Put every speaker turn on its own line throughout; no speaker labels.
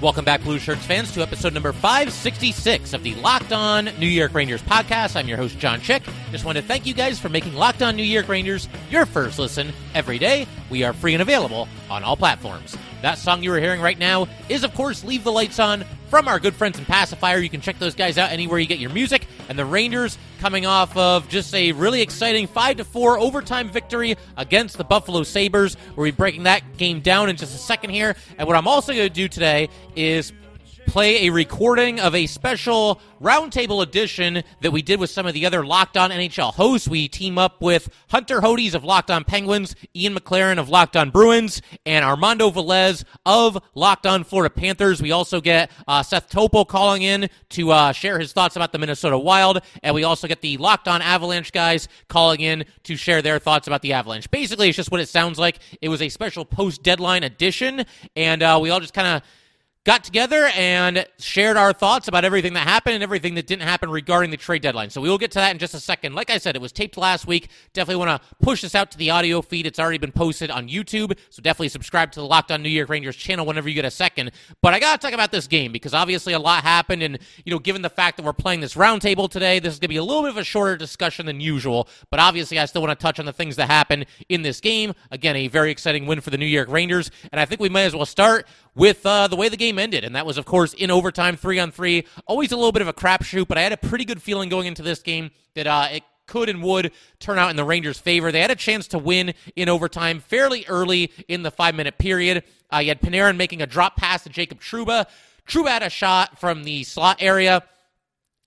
Welcome back, Blue Shirts fans, to episode number 566 of the Locked On New York Rangers podcast. I'm your host, John Chick. Just want to thank you guys for making Locked On New York Rangers your first listen every day. We are free and available on all platforms. That song you are hearing right now is, of course, Leave the Lights On from our good friends in Pacifier. You can check those guys out anywhere you get your music. And the Rangers coming off of just a really exciting 5 to 4 overtime victory against the Buffalo Sabres. We'll be breaking that game down in just a second here. And what I'm also going to do today is play a recording of a special roundtable edition that we did with some of the other Locked On NHL hosts. We team up with Hunter Hodes of Locked On Penguins, Ian McLaren of Locked On Bruins, and Armando Velez of Locked On Florida Panthers. We also get uh, Seth Topo calling in to uh, share his thoughts about the Minnesota Wild, and we also get the Locked On Avalanche guys calling in to share their thoughts about the Avalanche. Basically, it's just what it sounds like. It was a special post deadline edition, and uh, we all just kind of got together and shared our thoughts about everything that happened and everything that didn't happen regarding the trade deadline. So we will get to that in just a second. Like I said, it was taped last week. Definitely want to push this out to the audio feed. It's already been posted on YouTube, so definitely subscribe to the Locked On New York Rangers channel whenever you get a second. But I got to talk about this game because obviously a lot happened, and you know, given the fact that we're playing this roundtable today, this is going to be a little bit of a shorter discussion than usual. But obviously, I still want to touch on the things that happened in this game. Again, a very exciting win for the New York Rangers, and I think we might as well start with uh, the way the game ended, and that was, of course, in overtime, three on three. Always a little bit of a crapshoot, but I had a pretty good feeling going into this game that uh, it could and would turn out in the Rangers' favor. They had a chance to win in overtime fairly early in the five minute period. Uh, you had Panarin making a drop pass to Jacob Trouba. Trouba had a shot from the slot area.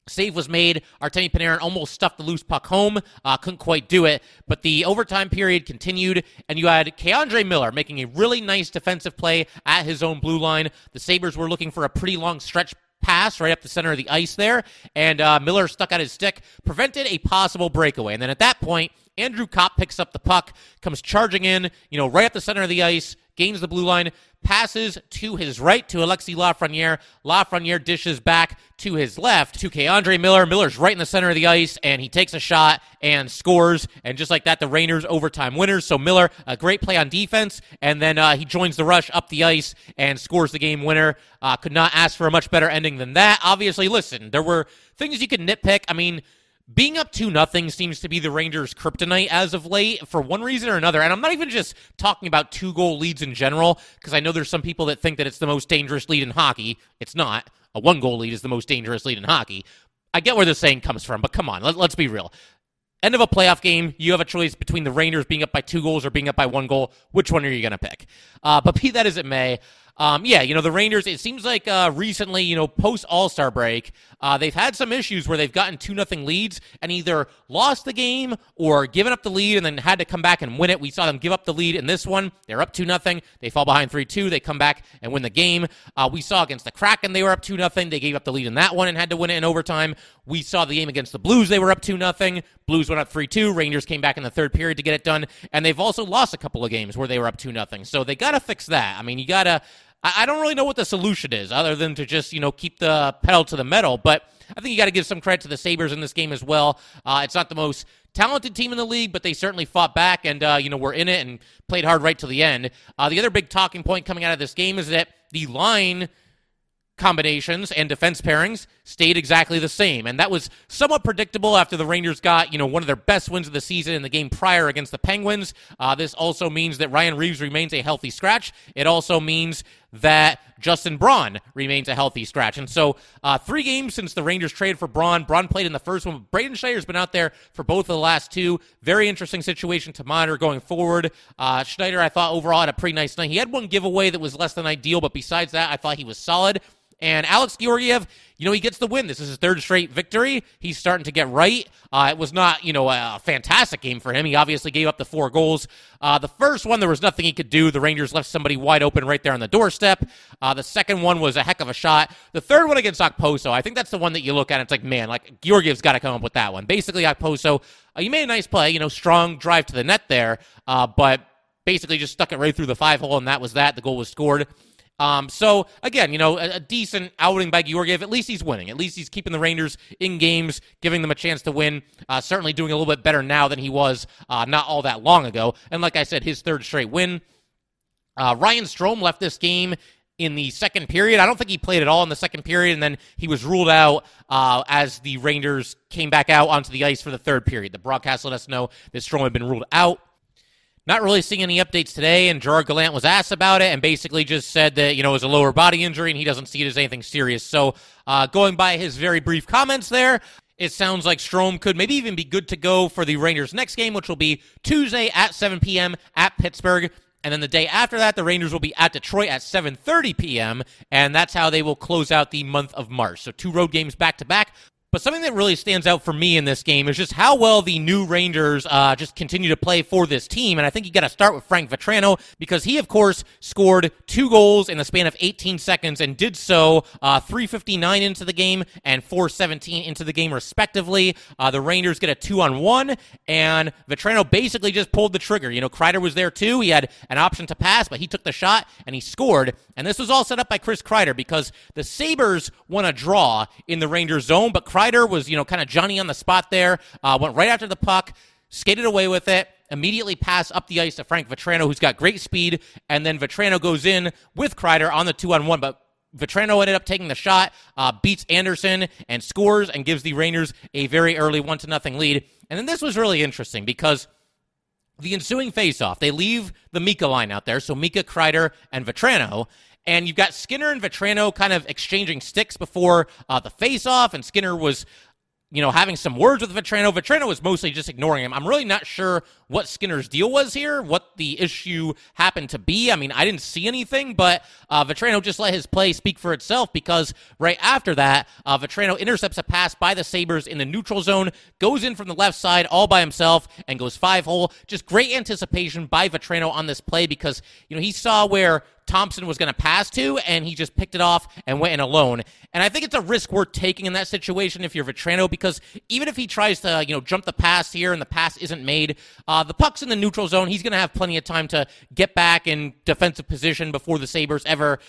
Save was made. Artemi Panarin almost stuffed the loose puck home. Uh, couldn't quite do it. But the overtime period continued, and you had K'Andre Miller making a really nice defensive play at his own blue line. The Sabres were looking for a pretty long stretch pass right up the center of the ice there, and uh, Miller stuck out his stick, prevented a possible breakaway. And then at that point, Andrew Copp picks up the puck, comes charging in, you know, right up the center of the ice, gains the blue line, passes to his right to Alexi Lafreniere. Lafreniere dishes back to his left to K'Andre Miller. Miller's right in the center of the ice, and he takes a shot and scores. And just like that, the Rangers overtime winners. So Miller, a great play on defense, and then uh, he joins the rush up the ice and scores the game winner. Uh, could not ask for a much better ending than that. Obviously, listen, there were things you could nitpick. I mean, being up 2 nothing seems to be the Rangers' kryptonite as of late for one reason or another. And I'm not even just talking about two goal leads in general, because I know there's some people that think that it's the most dangerous lead in hockey. It's not. A one goal lead is the most dangerous lead in hockey. I get where the saying comes from, but come on, let, us be real. End of a playoff game, you have a choice between the Rangers being up by two goals or being up by one goal. Which one are you going to pick? Uh, but be that as it may, um, yeah, you know, the Rangers, it seems like uh, recently, you know, post All Star break, uh, they've had some issues where they've gotten 2 nothing leads and either lost the game or given up the lead and then had to come back and win it. We saw them give up the lead in this one. They're up 2 nothing. They fall behind 3 2. They come back and win the game. Uh, we saw against the Kraken, they were up 2 nothing. They gave up the lead in that one and had to win it in overtime. We saw the game against the Blues. They were up 2 nothing. Blues went up 3 2. Rangers came back in the third period to get it done. And they've also lost a couple of games where they were up 2 nothing. So they got to fix that. I mean, you got to. I don't really know what the solution is other than to just, you know, keep the pedal to the metal. But I think you got to give some credit to the Sabres in this game as well. Uh, it's not the most talented team in the league, but they certainly fought back and, uh, you know, were in it and played hard right to the end. Uh, the other big talking point coming out of this game is that the line combinations and defense pairings stayed exactly the same. And that was somewhat predictable after the Rangers got, you know, one of their best wins of the season in the game prior against the Penguins. Uh, this also means that Ryan Reaves remains a healthy scratch. It also means that Justin Braun remains a healthy scratch. And so, uh, three games since the Rangers traded for Braun. Braun played in the first one. Braden Schneider's been out there for both of the last two. Very interesting situation to monitor going forward. Uh, Schneider, I thought overall had a pretty nice night. He had one giveaway that was less than ideal, but besides that, I thought he was solid. And Alex Georgiev, you know, he gets the win. This is his third straight victory. He's starting to get right. Uh, it was not, you know, a fantastic game for him. He obviously gave up the four goals. Uh, the first one, there was nothing he could do. The Rangers left somebody wide open right there on the doorstep. Uh, the second one was a heck of a shot. The third one against Okposo, I think that's the one that you look at. And it's like, man, like Georgiev's got to come up with that one. Basically, Okposo, uh, he made a nice play, you know, strong drive to the net there, uh, but basically just stuck it right through the five hole, and that was that. The goal was scored. Um, so again, you know, a, a, decent outing by Georgiev. At least he's winning. At least he's keeping the Rangers in games, giving them a chance to win. Uh, certainly doing a little bit better now than he was uh, not all that long ago. And like I said, his third straight win. Uh, Ryan Strome left this game in the second period. I don't think he played at all in the second period, and then he was ruled out uh, as the Rangers came back out onto the ice for the third period. The broadcast let us know that Strome had been ruled out. Not really seeing any updates today, and Gerard Gallant was asked about it and basically just said that, you know, it was a lower body injury and he doesn't see it as anything serious. So, uh, going by his very brief comments there, it sounds like Strome could maybe even be good to go for the Rangers' next game, which will be Tuesday at 7 p.m. at Pittsburgh. And then the day after that, the Rangers will be at Detroit at 7:30 p.m. and that's how they will close out the month of March. So two road games back to back. But something that really stands out for me in this game is just how well the new Rangers uh, just continue to play for this team. And I think you got to start with Frank Vatrano because he, of course, scored two goals in the span of 18 seconds and did so uh, 359 into the game and 417 into the game, respectively. Uh, the Rangers get a two on one, and Vatrano basically just pulled the trigger. You know, Kreider was there too. He had an option to pass, but he took the shot and he scored. And this was all set up by Chris Kreider because the Sabres won a draw in the Rangers zone, but Kreider Kreider was, you know, kind of Johnny on the spot there, uh, went right after the puck, skated away with it, immediately pass up the ice to Frank Vatrano, who's got great speed, and then Vatrano goes in with Kreider on the two on one, but Vatrano ended up taking the shot, uh, beats Anderson and scores and gives the Rangers a very early one to nothing lead. And then this was really interesting because the ensuing faceoff, they leave the Mika line out there, so Mika, Kreider, and Vatrano, and you've got Skinner and Vatrano kind of exchanging sticks before uh, the face-off, and Skinner was you know, having some words with Vatrano. Vatrano was mostly just ignoring him. I'm really not sure what Skinner's deal was here, what the issue happened to be. I mean, I didn't see anything, but uh, Vatrano just let his play speak for itself because right after that, uh, Vatrano intercepts a pass by the Sabres in the neutral zone, goes in from the left side all by himself, and goes five hole. Just great anticipation by Vatrano on this play because, you know, he saw where Thompson was going to pass to, and he just picked it off and went in alone. And I think it's a risk worth taking in that situation if you're Vatrano, because even if he tries to, you know, jump the pass here and the pass isn't made, uh, the puck's in the neutral zone. He's going to have plenty of time to get back in defensive position before the Sabres ever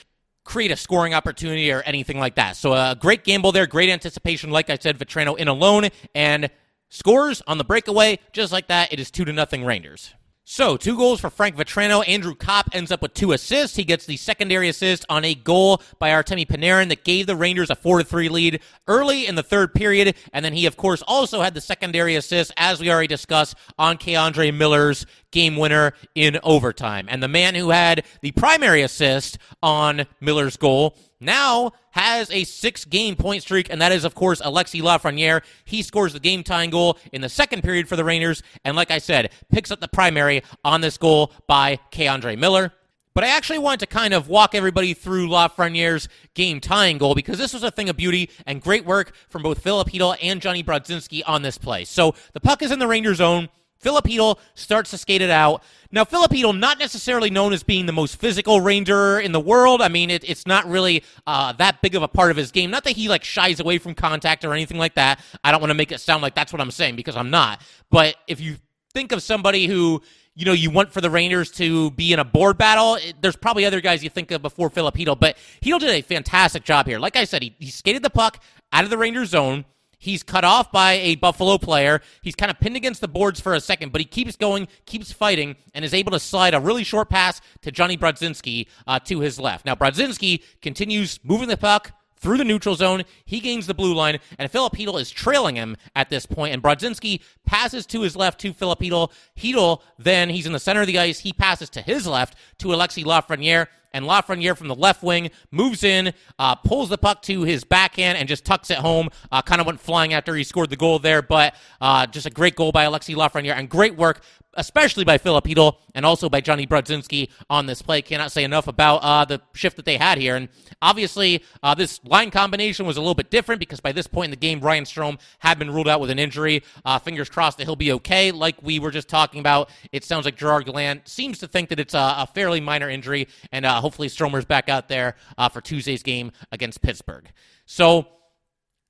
create a scoring opportunity or anything like that. So a uh, great gamble there, great anticipation. Like I said, Vatrano in alone and scores on the breakaway. Just like that, it is two to nothing Rangers. So, two goals for Frank Vatrano. Andrew Copp ends up with two assists. He gets the secondary assist on a goal by Artemi Panarin that gave the Rangers a 4 3 lead early in the third period. And then he, of course, also had the secondary assist, as we already discussed, on K'Andre Miller's game winner in overtime. And the man who had the primary assist on Miller's goal now has a six game point streak, and that is, of course, Alexi Lafreniere. He scores the game tying goal in the second period for the Rangers, and like I said, picks up the primary on this goal by K'Andre Miller. But I actually wanted to kind of walk everybody through Lafreniere's game tying goal because this was a thing of beauty and great work from both Filip Chytil and Jonny Brodzinski on this play. So the puck is in the Ranger zone. Filip Chytil starts to skate it out. Now, Filip Chytil, not necessarily known as being the most physical ranger in the world. I mean, it, it's not really uh, that big of a part of his game. Not that he like shies away from contact or anything like that. I don't want to make it sound like that's what I'm saying because I'm not. But if you think of somebody who you know you want for the Rangers to be in a board battle. There's probably other guys you think of before Filip Chytil, but Chytil did a fantastic job here. Like I said, he, he skated the puck out of the Rangers zone. He's cut off by a Buffalo player. He's kind of pinned against the boards for a second, but he keeps going, keeps fighting, and is able to slide a really short pass to Jonny Brodzinski uh, to his left. Now, Brodzinski continues moving the puck through the neutral zone. He gains the blue line, and Filip Chytil is trailing him at this point. And Brodzinski passes to his left to Filip Chytil. Chytil, then he's in the center of the ice. He passes to his left to Alexi Lafreniere and Lafreniere from the left wing moves in, uh, pulls the puck to his backhand, and just tucks it home. Uh, kind of went flying after he scored the goal there, but uh, just a great goal by Alexi Lafreniere and great work especially by Filipino and also by Jonny Brodzinski on this play. Cannot say enough about uh, the shift that they had here. And obviously, uh, this line combination was a little bit different because by this point in the game, Ryan Strome had been ruled out with an injury. Uh, fingers crossed that he'll be okay. Like we were just talking about, it sounds like Gerard Gallant seems to think that it's a, a fairly minor injury, and uh, hopefully Stromer's back out there uh, for Tuesday's game against Pittsburgh. So,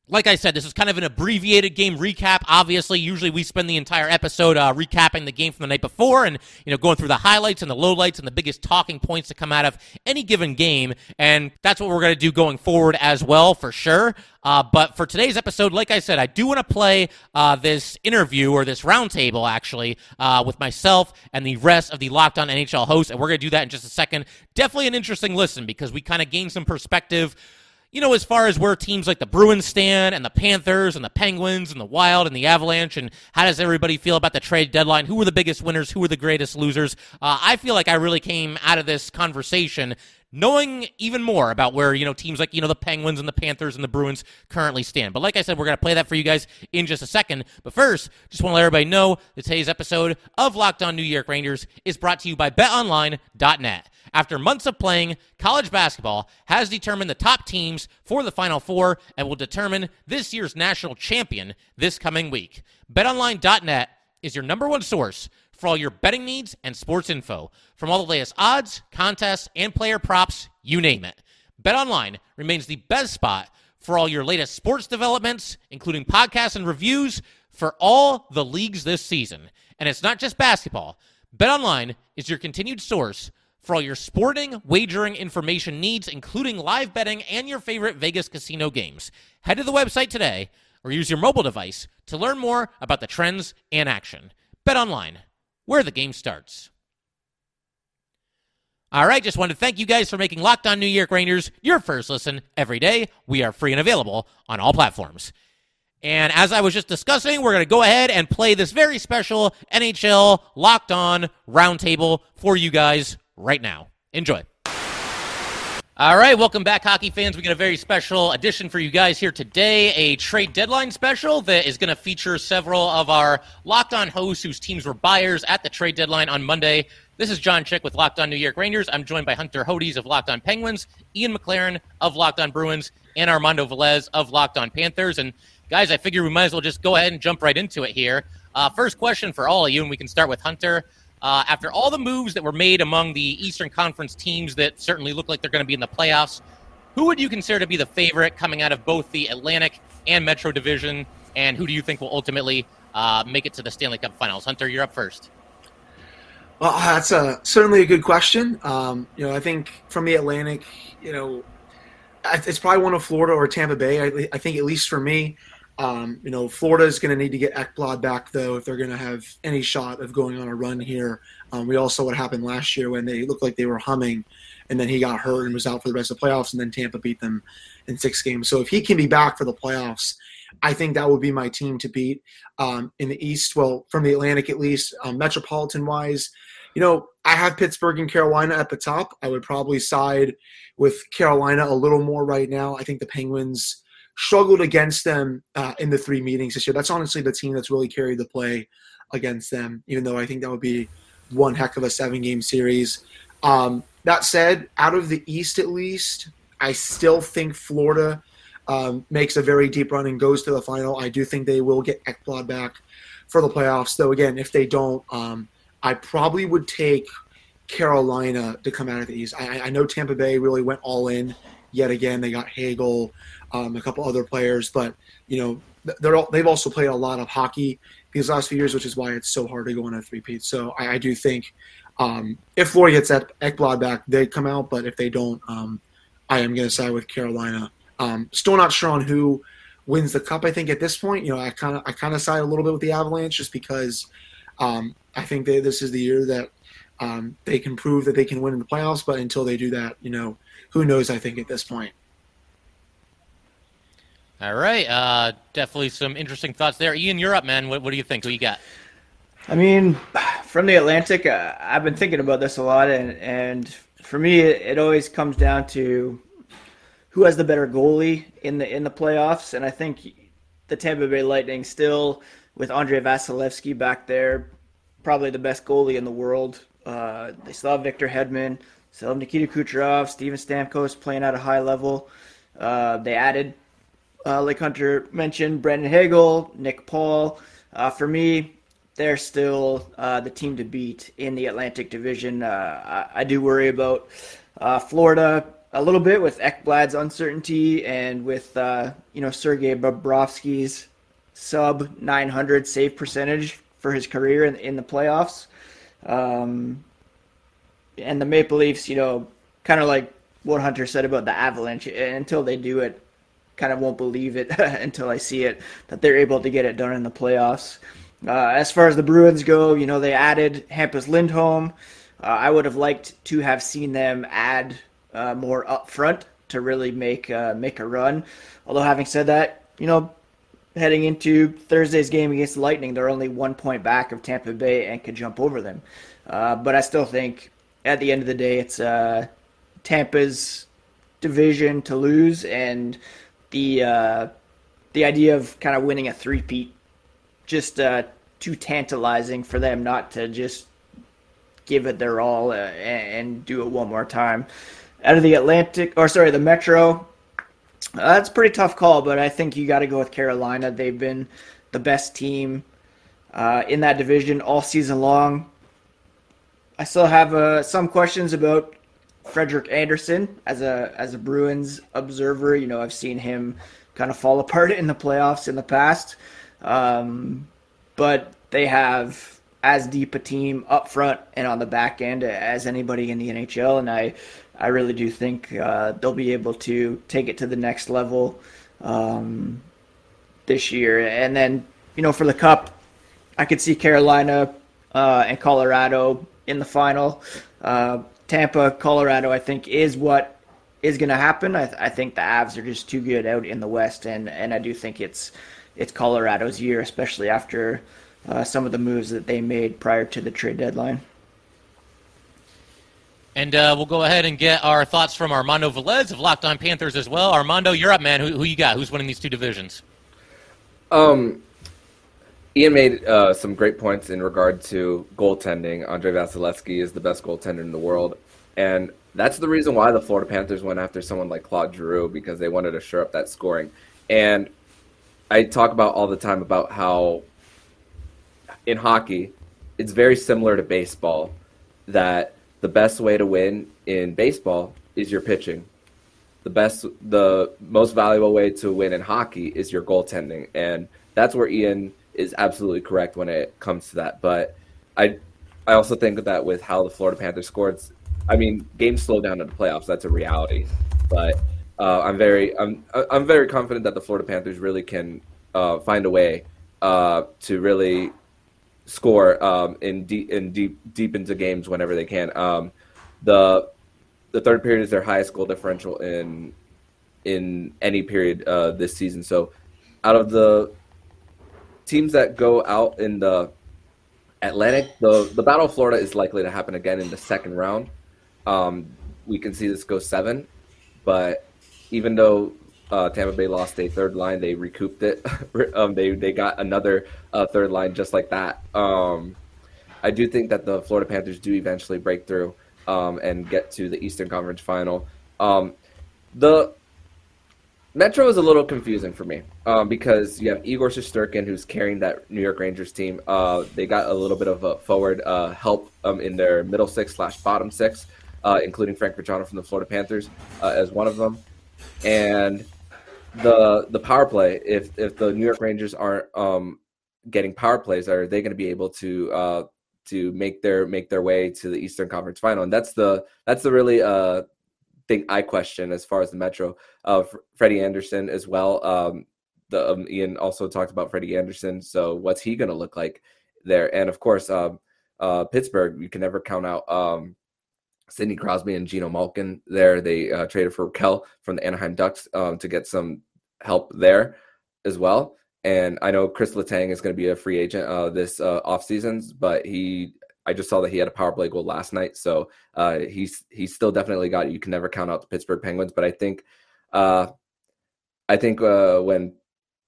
like I said, this is kind of an abbreviated game recap. Obviously, usually we spend the entire episode uh, recapping the game from the night before and you know going through the highlights and the lowlights and the biggest talking points to come out of any given game. And that's what we're going to do going forward as well, for sure. Uh, but for today's episode, like I said, I do want to play uh, this interview or this roundtable actually uh, with myself and the rest of the Locked On NHL hosts, and we're going to do that in just a second. Definitely an interesting listen because we kind of gain some perspective you know, as far as where teams like the Bruins stand and the Panthers and the Penguins and the Wild and the Avalanche and how does everybody feel about the trade deadline? Who were the biggest winners? Who were the greatest losers? Uh, I feel like I really came out of this conversation knowing even more about where you know teams like you know the Penguins and the Panthers and the Bruins currently stand. But like I said, we're gonna play that for you guys in just a second. But first, just want to let everybody know that today's episode of Locked On New York Rangers is brought to you by BetOnline.net. After months of playing, college basketball has determined the top teams for the Final Four and will determine this year's national champion this coming week. BetOnline.net is your number one source for all your betting needs and sports info. From all the latest odds, contests, and player props, you name it. BetOnline remains the best spot for all your latest sports developments, including podcasts and reviews for all the leagues this season. And it's not just basketball. BetOnline is your continued source for all your sporting wagering information needs, including live betting and your favorite Vegas casino games. Head to the website today or use your mobile device to learn more about the trends and action. Bet online, where the game starts. All right, just wanted to thank you guys for making Locked On New York Rangers your first listen every day. We are free and available on all platforms. And as I was just discussing, we're going to go ahead and play this very special NHL Locked On Roundtable for you guys right now. Enjoy. All right, welcome back, hockey fans. We got a very special edition for you guys here today a trade deadline special that is going to feature several of our locked on hosts whose teams were buyers at the trade deadline on Monday. This is John Chick with Locked On New York Rangers. I'm joined by Hunter Hodes of Locked On Penguins, Ian McLaren of Locked On Bruins, and Armando Velez of Locked On Panthers. And guys, I figure we might as well just go ahead and jump right into it here. Uh, first question for all of you, and we can start with Hunter. Uh, after all the moves that were made among the Eastern Conference teams that certainly look like they're going to be in the playoffs, who would you consider to be the favorite coming out of both the Atlantic and Metro Division? And who do you think will ultimately uh, make it to the Stanley Cup Finals? Hunter, you're up first.
Well, that's a, certainly a good question. Um, you know, I think from the Atlantic, you know, it's probably one of Florida or Tampa Bay. I, I think at least for me, um, you know, Florida is going to need to get Ekblad back though if they're going to have any shot of going on a run here. Um, we all saw what happened last year when they looked like they were humming, and then he got hurt and was out for the rest of the playoffs, and then Tampa beat them in six games. So if he can be back for the playoffs, I think that would be my team to beat um, in the East. Well, from the Atlantic at least, um, metropolitan wise, you know, I have Pittsburgh and Carolina at the top. I would probably side with Carolina a little more right now. I think the Penguins struggled against them uh, in the three meetings this year. That's honestly the team that's really carried the play against them, even though I think that would be one heck of a seven game series. Um, that said, out of the East at least, I still think Florida um, makes a very deep run and goes to the final. I do think they will get Ekblad back for the playoffs, though. Again, if they don't, um, I probably would take Carolina to come out of the East. I, I know Tampa Bay really went all in yet again. They got Hagel, um, a couple other players, but you know they're all, they've also played a lot of hockey these last few years, which is why it's so hard to go on a three-peat. So I, I do think um, if Florida gets that Ekblad back, they come out. But if they don't, um, I am going to side with Carolina. Um, still not sure on who wins the cup. I think at this point, you know, I kind of I kind of side a little bit with the Avalanche just because um, I think they, this is the year that um, they can prove that they can win in the playoffs. But until they do that, you know, who knows? I think at this point.
All right. Uh, definitely some interesting thoughts there. Ian, you're up, man. What, what do you think? Who you got?
I mean, from the Atlantic, uh, I've been thinking about this a lot, and, and for me, it, it, always comes down to who has the better goalie in the in the playoffs. And I think the Tampa Bay Lightning still, with Andrei Vasilevskiy back there, probably the best goalie in the world. Uh, they still have Victor Hedman, still have Nikita Kucherov, Steven Stamkos playing at a high level. Uh, they added, uh, like Hunter mentioned, Brandon Hagel, Nick Paul. Uh, for me, they're still uh, the team to beat in the Atlantic Division. Uh, I, I, do worry about uh, Florida a little bit with Ekblad's uncertainty and with uh, you know Sergei Bobrovsky's sub 900 save percentage for his career in, in the playoffs. Um, and the Maple Leafs, you know, kind of like what Hunter said about the Avalanche, until they do it, kind of won't believe it until I see it that they're able to get it done in the playoffs. Uh, as far as the Bruins go, you know, they added Hampus Lindholm. Uh, I would have liked to have seen them add uh, more up front to really make uh, make a run. Although having said that, you know, heading into Thursday's game against the Lightning, they're only one point back of Tampa Bay and could jump over them. Uh, but I still think at the end of the day, it's uh, Tampa's division to lose, and the the idea of kind of winning a three-peat just uh, too tantalizing for them not to just give it their all uh, and, do it one more time. Out of the Atlantic, or sorry, the Metro, uh, that's a pretty tough call, but I think you got to go with Carolina. They've been the best team uh, in that division all season long. I still have uh, some questions about Frederik Andersen as a as a Bruins observer. You know, I've seen him kind of fall apart in the playoffs in the past. Um, but they have as deep a team up front and on the back end as anybody in the NHL, and I, I really do think uh, they'll be able to take it to the next level um, this year. And then, you know, for the Cup, I could see Carolina uh, and Colorado in the final. Uh, Tampa, Colorado, I think is what is going to happen. I, th- I think the Avs are just too good out in the West, and and I do think it's it's Colorado's year, especially after uh, some of the moves that they made prior to the trade deadline.
And uh, we'll go ahead and get our thoughts from Armando Velez of Locked On Panthers as well. Armando, you're up, man. Who, who you got? Who's winning these two divisions?
Um, Ian made uh, some great points in regard to goaltending. Andrei Vasilevskiy is the best goaltender in the world, and that's the reason why the Florida Panthers went after someone like Claude Giroux because they wanted to shore up that scoring. And I talk about all the time about how in hockey, it's very similar to baseball that the best way to win in baseball is your pitching. The best, the most valuable way to win in hockey is your goaltending, and that's where Ian is absolutely correct when it comes to that. But I, I also think that with how the Florida Panthers scored, I mean, games slow down in the playoffs. That's a reality, but uh, I'm very I'm I'm very confident that the Florida Panthers really can uh, find a way uh, to really score um, in deep in deep deep into games whenever they can. Um, the the third period is their highest goal differential in in any period uh, this season. So out of the teams that go out in the Atlantic, the the Battle of Florida is likely to happen again in the second round. Um, we can see this go seven, but even though uh, Tampa Bay lost a third line, they recouped it. um, they they got another uh, third line just like that. Um, I do think that the Florida Panthers do eventually break through um, and get to the Eastern Conference Final. Um, the Metro is a little confusing for me um, because you have Igor Shesterkin who's carrying that New York Rangers team. Uh, they got a little bit of a forward uh, help um, in their middle six slash bottom six, uh, including Frank Vatrano from the Florida Panthers uh, as one of them and the the power play. If if the New York Rangers aren't um, getting power plays, are they going to be able to uh, to make their make their way to the Eastern Conference Final? And that's the that's the really uh, thing I question as far as the Metro. Uh, Freddie Andersen as well. Um, the um, Ian also talked about Freddie Andersen. So what's he going to look like there? And of course, um, uh, Pittsburgh. You can never count out um, Sidney Crosby and Geno Malkin there. They uh, traded for Kel from the Anaheim Ducks um, to get some help there as well. And I know Chris Letang is going to be a free agent uh, this uh, off seasons, but he I just saw that he had a power play goal last night, so uh, he's he's still definitely got it. You can never count out the Pittsburgh Penguins, but I think uh, I think uh, when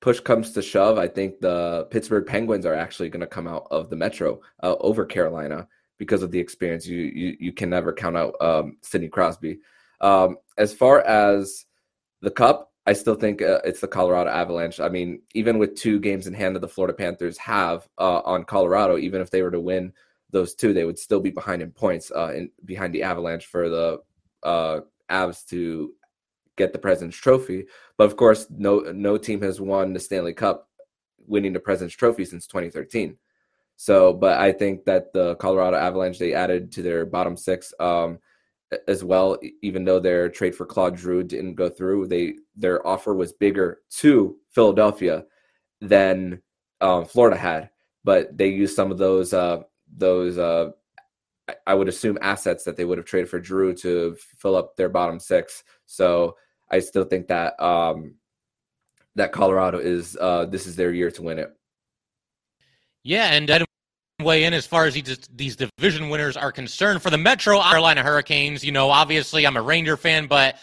push comes to shove, I think the Pittsburgh Penguins are actually going to come out of the Metro uh, over Carolina because of the experience. You you, you can never count out um, Sidney Crosby. Um, as far as the Cup, I still think uh, it's the Colorado Avalanche. I mean, even with two games in hand that the Florida Panthers have uh, on Colorado, even if they were to win those two, they would still be behind in points uh, in, behind the Avalanche for the uh, Avs to get the President's Trophy. But of course, no no team has won the Stanley Cup, winning the President's Trophy since 2013. So, but I think that the Colorado Avalanche they added to their bottom six. Um, as well. Even though their trade for Claude Giroux didn't go through, they their offer was bigger to Philadelphia than um, Florida had. But they used some of those uh, those uh, I would assume assets that they would have traded for Drew to fill up their bottom six. So I still think that um, that Colorado is uh, this is their year to win it.
Yeah, and I weigh in as far as these, division winners are concerned. For the Metro Carolina Hurricanes, you know, obviously I'm a Ranger fan, but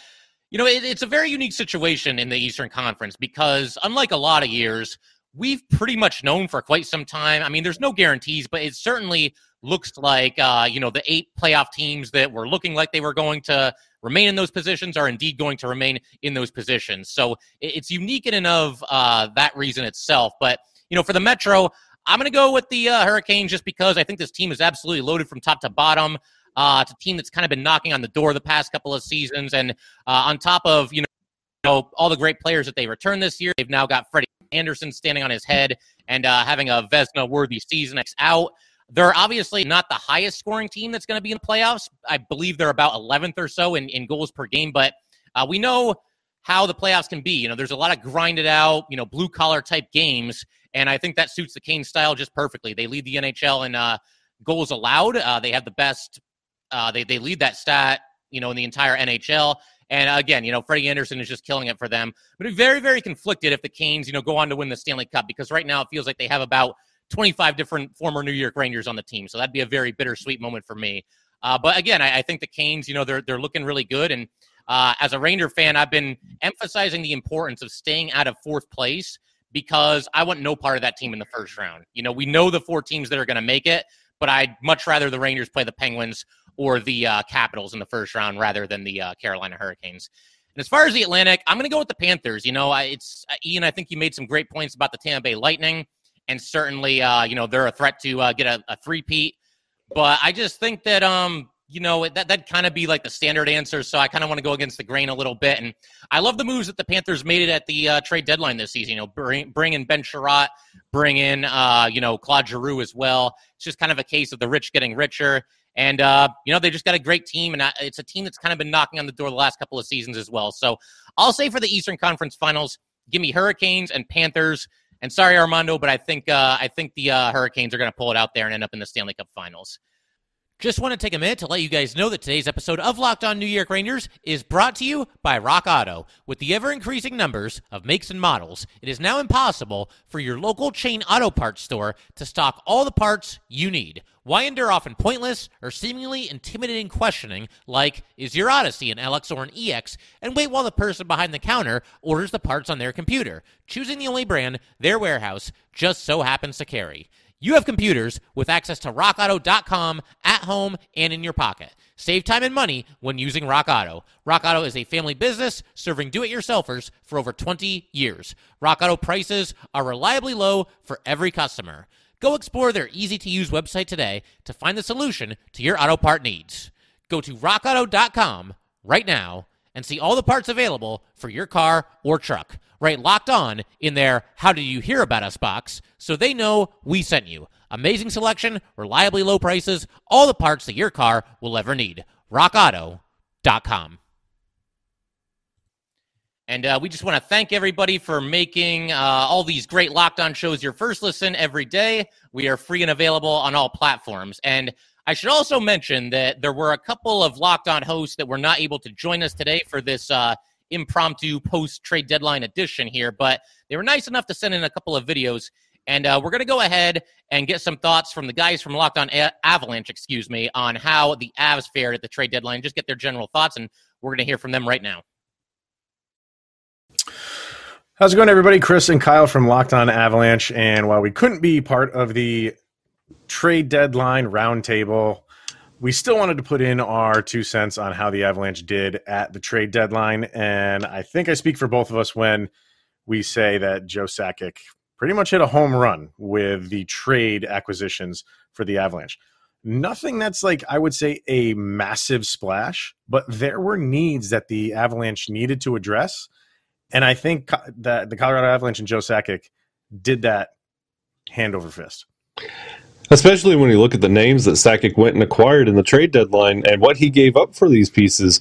you know, it, it's a very unique situation in the Eastern Conference because unlike a lot of years, we've pretty much known for quite some time. I mean, there's no guarantees, but it certainly looks like uh, you know the eight playoff teams that were looking like they were going to remain in those positions are indeed going to remain in those positions. So it's unique in and of uh, that reason itself. But you know, for the Metro, I'm going to go with the uh, Hurricanes just because I think this team is absolutely loaded from top to bottom. Uh, it's a team that's kind of been knocking on the door the past couple of seasons, and uh, on top of you know, you know, all the great players that they returned this year, they've now got Freddie Andersen standing on his head and uh, having a Vezina worthy season out. They're obviously not the highest scoring team that's going to be in the playoffs. I believe they're about 11th or so in, in goals per game, but uh, we know how the playoffs can be. You know, there's a lot of grinded out, you know, blue collar type games, and I think that suits the Kane style just perfectly. They lead the NHL in uh, goals allowed. Uh, they have the best. Uh, they they lead that stat, you know, in the entire NHL. And again, you know, Freddie Andersen is just killing it for them. But very, very conflicted if the Canes, you know, go on to win the Stanley Cup because right now it feels like they have about 25 different former New York Rangers on the team. So that'd be a very bittersweet moment for me. Uh, but again, I, I, think the Canes, you know, they're they're looking really good. And uh, as a Ranger fan, I've been emphasizing the importance of staying out of fourth place because I want no part of that team in the first round. You know, we know the four teams that are going to make it, but I'd much rather the Rangers play the Penguins or the uh, Capitals in the first round rather than the uh, Carolina Hurricanes. And as far as the Atlantic, I'm going to go with the Panthers. You know, I, it's uh, Ian. I think you made some great points about the Tampa Bay Lightning, and certainly, uh, you know, they're a threat to uh, get a, a three-peat. But I just think that um, you know, that that kind of be like the standard answer. So I kind of want to go against the grain a little bit. And I love the moves that the Panthers made it at the uh, trade deadline this season. You know, bring bring in Ben Chiarot, bring in uh, you know Claude Giroux as well. It's just kind of a case of the rich getting richer. And uh, you know they just got a great team, and it's a team that's kind of been knocking on the door the last couple of seasons as well. So I'll say for the Eastern Conference Finals, give me Hurricanes and Panthers. And sorry, Armando, but I think uh, I think the uh, Hurricanes are going to pull it out there and end up in the Stanley Cup Finals. Just want to take a minute to let you guys know that today's episode of Locked On New York Rangers is brought to you by Rock Auto. With the ever increasing numbers of makes and models, it is now impossible for your local chain auto parts store to stock all the parts you need. Why endure often pointless or seemingly intimidating questioning like, is your Odyssey an LX or an EX, and wait while the person behind the counter orders the parts on their computer, choosing the only brand their warehouse just so happens to carry? You have computers with access to rockauto.com at home and in your pocket. Save time and money when using Rock Auto. Rock Auto is a family business serving do it yourselfers for over 20 years. Rock Auto prices are reliably low for every customer. Go explore their easy to use website today to find the solution to your auto part needs. Go to rockauto.com right now and see all the parts available for your car or truck right locked on in their How Did You Hear About Us box so they know we sent you. Amazing selection, reliably low prices, all the parts that your car will ever need. RockAuto.com. And uh, we just want to thank everybody for making uh, all these great Locked On shows your first listen every day. We are free and available on all platforms. And I should also mention that there were a couple of Locked On hosts that were not able to join us today for this uh, impromptu post trade deadline edition here, but they were nice enough to send in a couple of videos. And uh, we're going to go ahead and get some thoughts from the guys from Locked On a- Avalanche, excuse me, on how the Avs fared at the trade deadline. Just get their general thoughts, and we're going to hear from them right now.
How's it going, everybody? Chris and Kyle from Locked On Avalanche. And while we couldn't be part of the trade deadline roundtable, we still wanted to put in our two cents on how the Avalanche did at the trade deadline. And I think I speak for both of us when we say that Joe Sakic pretty much hit a home run with the trade acquisitions for the Avalanche. Nothing that's like, I would say, a massive splash, but there were needs that the Avalanche needed to address and I think that the Colorado Avalanche and Joe Sakic did that hand over fist.
Especially when you look at the names that Sakic went and acquired in the trade deadline and what he gave up for these pieces,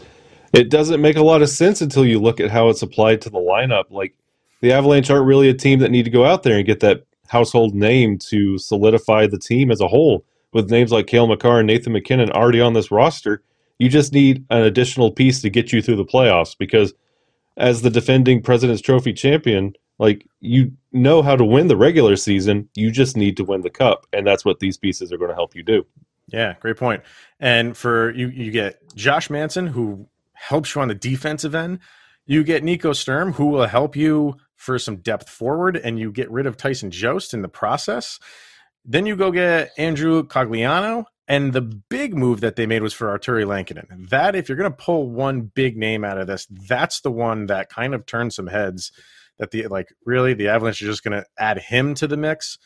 it doesn't make a lot of sense until you look at how it's applied to the lineup. Like the Avalanche aren't really a team that need to go out there and get that household name to solidify the team as a whole. With names like Cale Makar and Nathan MacKinnon already on this roster, you just need an additional piece to get you through the playoffs because – as the defending President's Trophy champion, like you know how to win the regular season. You just need to win the cup, and that's what these pieces are going to help you do.
Yeah, great point. And for you, you get Josh Manson, who helps you on the defensive end. You get Nico Sturm, who will help you for some depth forward, and you get rid of Tyson Jost in the process. Then you go get Andrew Cogliano, and the big move that they made was for Artturi Lehkonen. That, if you're going to pull one big name out of this, that's the one that kind of turned some heads. That the like really the Avalanche are just going to add him to the mix.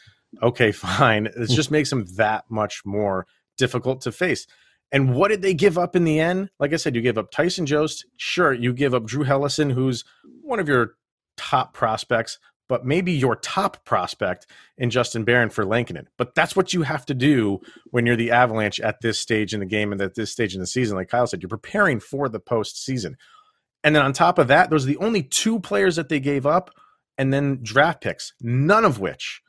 Okay, fine. It hmm. just makes him that much more difficult to face. And what did they give up in the end? Like I said, you give up Tyson Jost. Sure, you give up Drew Helleson, who's one of your top prospects, but maybe your top prospect in Justin Barron for Lehkonen. But that's what you have to do when you're the Avalanche at this stage in the game and at this stage in the season. Like Kyle said, you're preparing for the postseason. And then on top of that, those are the only two players that they gave up, and then draft picks, none of which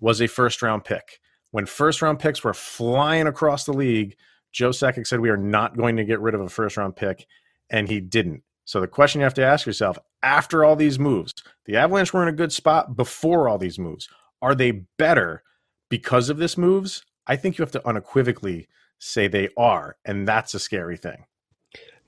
was a first round pick. When first round picks were flying across the league, Joe Sakic said we are not going to get rid of a first round pick, and he didn't. So the question you have to ask yourself after all these moves, the Avalanche were in a good spot before all these moves. Are they better because of this moves? I think you have to unequivocally say they are, and that's a scary thing.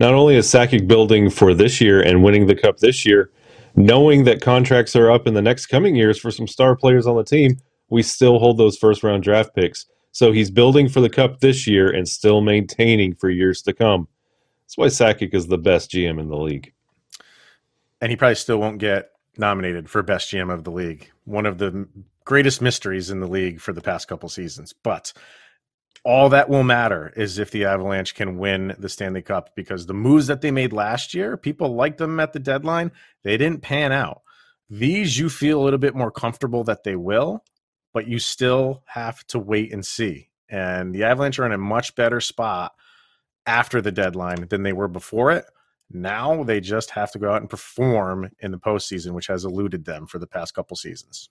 Not only is Sakic building for this year and winning the cup this year, knowing that contracts are up in the next coming years for some star players on the team, we still hold those first round draft picks. So he's building for the cup this year and still maintaining for years to come. That's why Sakic is the best GM in the league.
And he probably still won't get nominated for best GM of the league. One of the greatest mysteries in the league for the past couple seasons. But all that will matter is if the Avalanche can win the Stanley Cup because the moves that they made last year, people liked them at the deadline. They didn't pan out. These you feel a little bit more comfortable that they will, but you still have to wait and see. And the Avalanche are in a much better spot after the deadline than they were before it. Now they just have to go out and perform in the postseason, which has eluded them for the past couple seasons.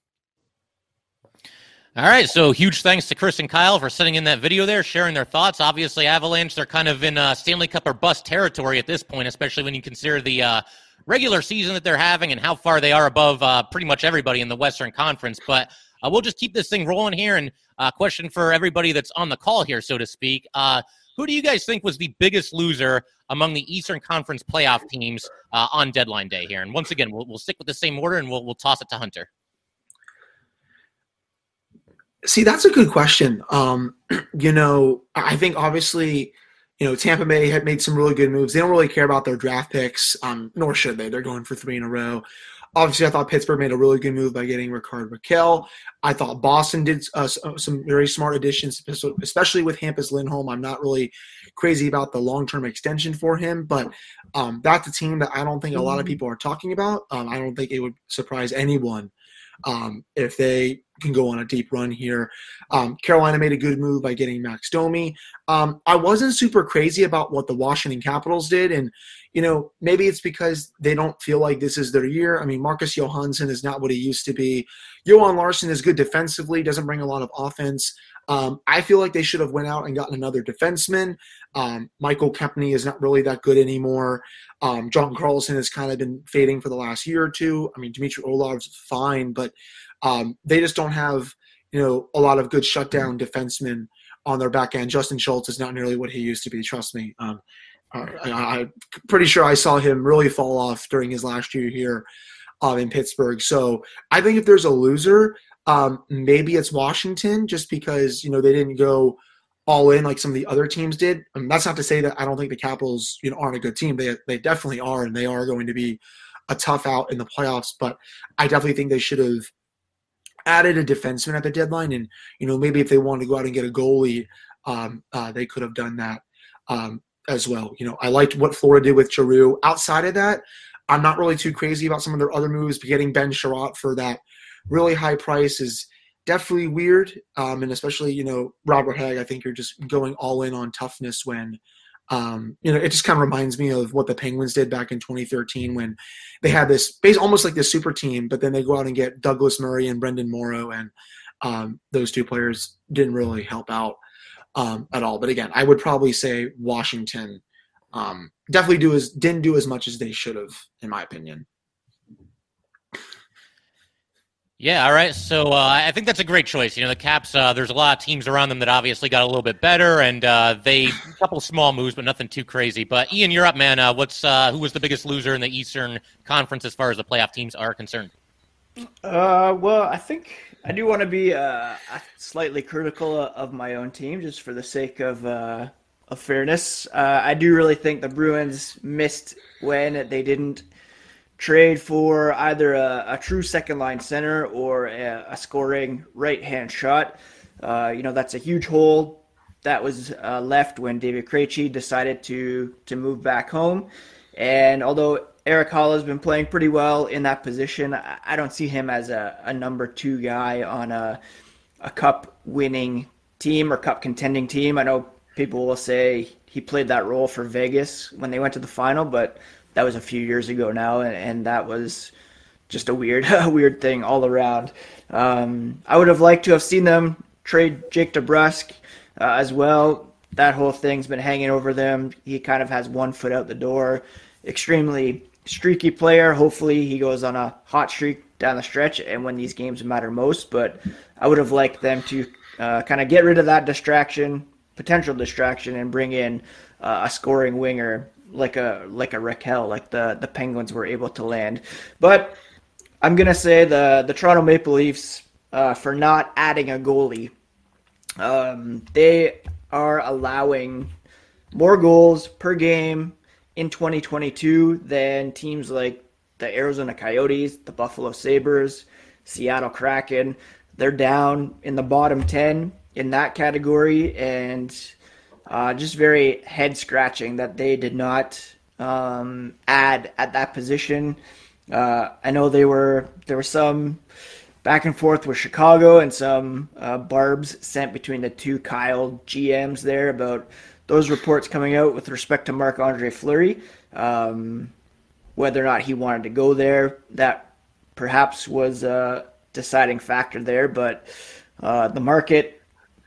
All right, so huge thanks to Chris and Kyle for sending in that video there, sharing their thoughts. Obviously, Avalanche, they're kind of in uh, Stanley Cup or bust territory at this point, especially when you consider the uh, regular season that they're having and how far they are above uh, pretty much everybody in the Western Conference. But uh, we'll just keep this thing rolling here. And uh, question for everybody that's on the call here, so to speak. Uh, who do you guys think was the biggest loser among the Eastern Conference playoff teams on deadline day here? And once again, we'll, we'll stick with the same order and we'll, we'll toss it to Hunter.
See, that's a good question. Um, you know, I think obviously, you know, Tampa Bay had made some really good moves. They don't really care about their draft picks, um, nor should they. They're going for three in a row. Obviously, I thought Pittsburgh made a really good move by getting Rickard Rakell. I thought Boston did uh, uh, some very smart additions, especially with Hampus Lindholm. I'm not really crazy about the long term extension for him, but um, that's a team that I don't think a lot of mm-hmm. people are talking about. Um, I don't think it would surprise anyone um, if they can go on a deep run here. Um, Carolina made a good move by getting Max Domi. Um, I wasn't super crazy about what the Washington Capitals did, and you know maybe it's because they don't feel like this is their year. I mean, Marcus Johansson is not what he used to be. Johan Larsson is good defensively, doesn't bring a lot of offense. Um, I feel like they should have went out and gotten another defenseman. Um, Michael Kempny is not really that good anymore. Um, John Carlson has kind of been fading for the last year or two. I mean, Dmitry Orlov's fine, but um, they just don't have you know a lot of good shutdown defensemen on their back end. Justin Schultz is not nearly what he used to be. Trust me. Um, I, am pretty sure I saw him really fall off during his last year here. um, in Pittsburgh. So I think if there's a loser, um, maybe it's Washington, just because you know they didn't go all in like some of the other teams did. I mean, that's not to say that I don't think the Capitals you know aren't a good team. They they definitely are, and they are going to be a tough out in the playoffs. But I definitely think they should have added a defenseman at the deadline, and you know maybe if they wanted to go out and get a goalie, um, uh, they could have done that um, as well. You know, I liked what Florida did with Giroux. Outside of that, I'm not really too crazy about some of their other moves. But getting Ben Chiarot for that really high price is definitely weird, um, and especially you know Robert Hagg. I think you're just going all in on toughness when. Um, you know, it just kind of reminds me of what the Penguins did back in 2013 when they had this base almost like this super team, but then they go out and get Douglas Murray and Brenden Morrow, and um, those two players didn't really help out um, at all. But again, I would probably say Washington um, definitely do as didn't do as much as they should have, in my opinion.
Yeah, all right. So uh, I think that's a great choice. You know, the Caps. Uh, there's a lot of teams around them that obviously got a little bit better, and uh, they a couple small moves, but nothing too crazy. But Ian, you're up, man. Uh, what's uh, who was the biggest loser in the Eastern Conference as far as the playoff teams are concerned?
Uh, well, I think I do want to be slightly critical of my own team, just for the sake of of fairness. I do really think the Bruins missed when they didn't trade for either a, a true second line center or a, a scoring right hand shot. Uh, you know, that's a huge hole that was uh, left when David Krejci decided to to move back home. And although Erik Haula has been playing pretty well in that position, I, I don't see him as a, a number two guy on a a cup winning team or cup contending team. I know people will say he played that role for Vegas when they went to the final, but that was a few years ago now, and, and that was just a weird, a weird thing all around. Um, I would have liked to have seen them trade Jake DeBrusk uh, as well. That whole thing's been hanging over them. He kind of has one foot out the door. Extremely streaky player. Hopefully, he goes on a hot streak down the stretch and when these games matter most. But I would have liked them to uh, kind of get rid of that distraction, potential distraction, and bring in uh, a scoring winger like a like a Rakell, like the the Penguins were able to land. But I'm gonna say the the Toronto Maple Leafs uh, for not adding a goalie. Um, they are allowing more goals per game in 2022 than teams like the Arizona Coyotes, the Buffalo Sabres, Seattle Kraken. They're down in the bottom 10 in that category, and uh, just very head scratching that they did not um, add at that position. Uh, I know they were there were some back and forth with Chicago and some uh, barbs sent between the two Kyle GMs there about those reports coming out with respect to Marc Andre Fleury, um, whether or not he wanted to go there. That perhaps was a deciding factor there, but uh, the market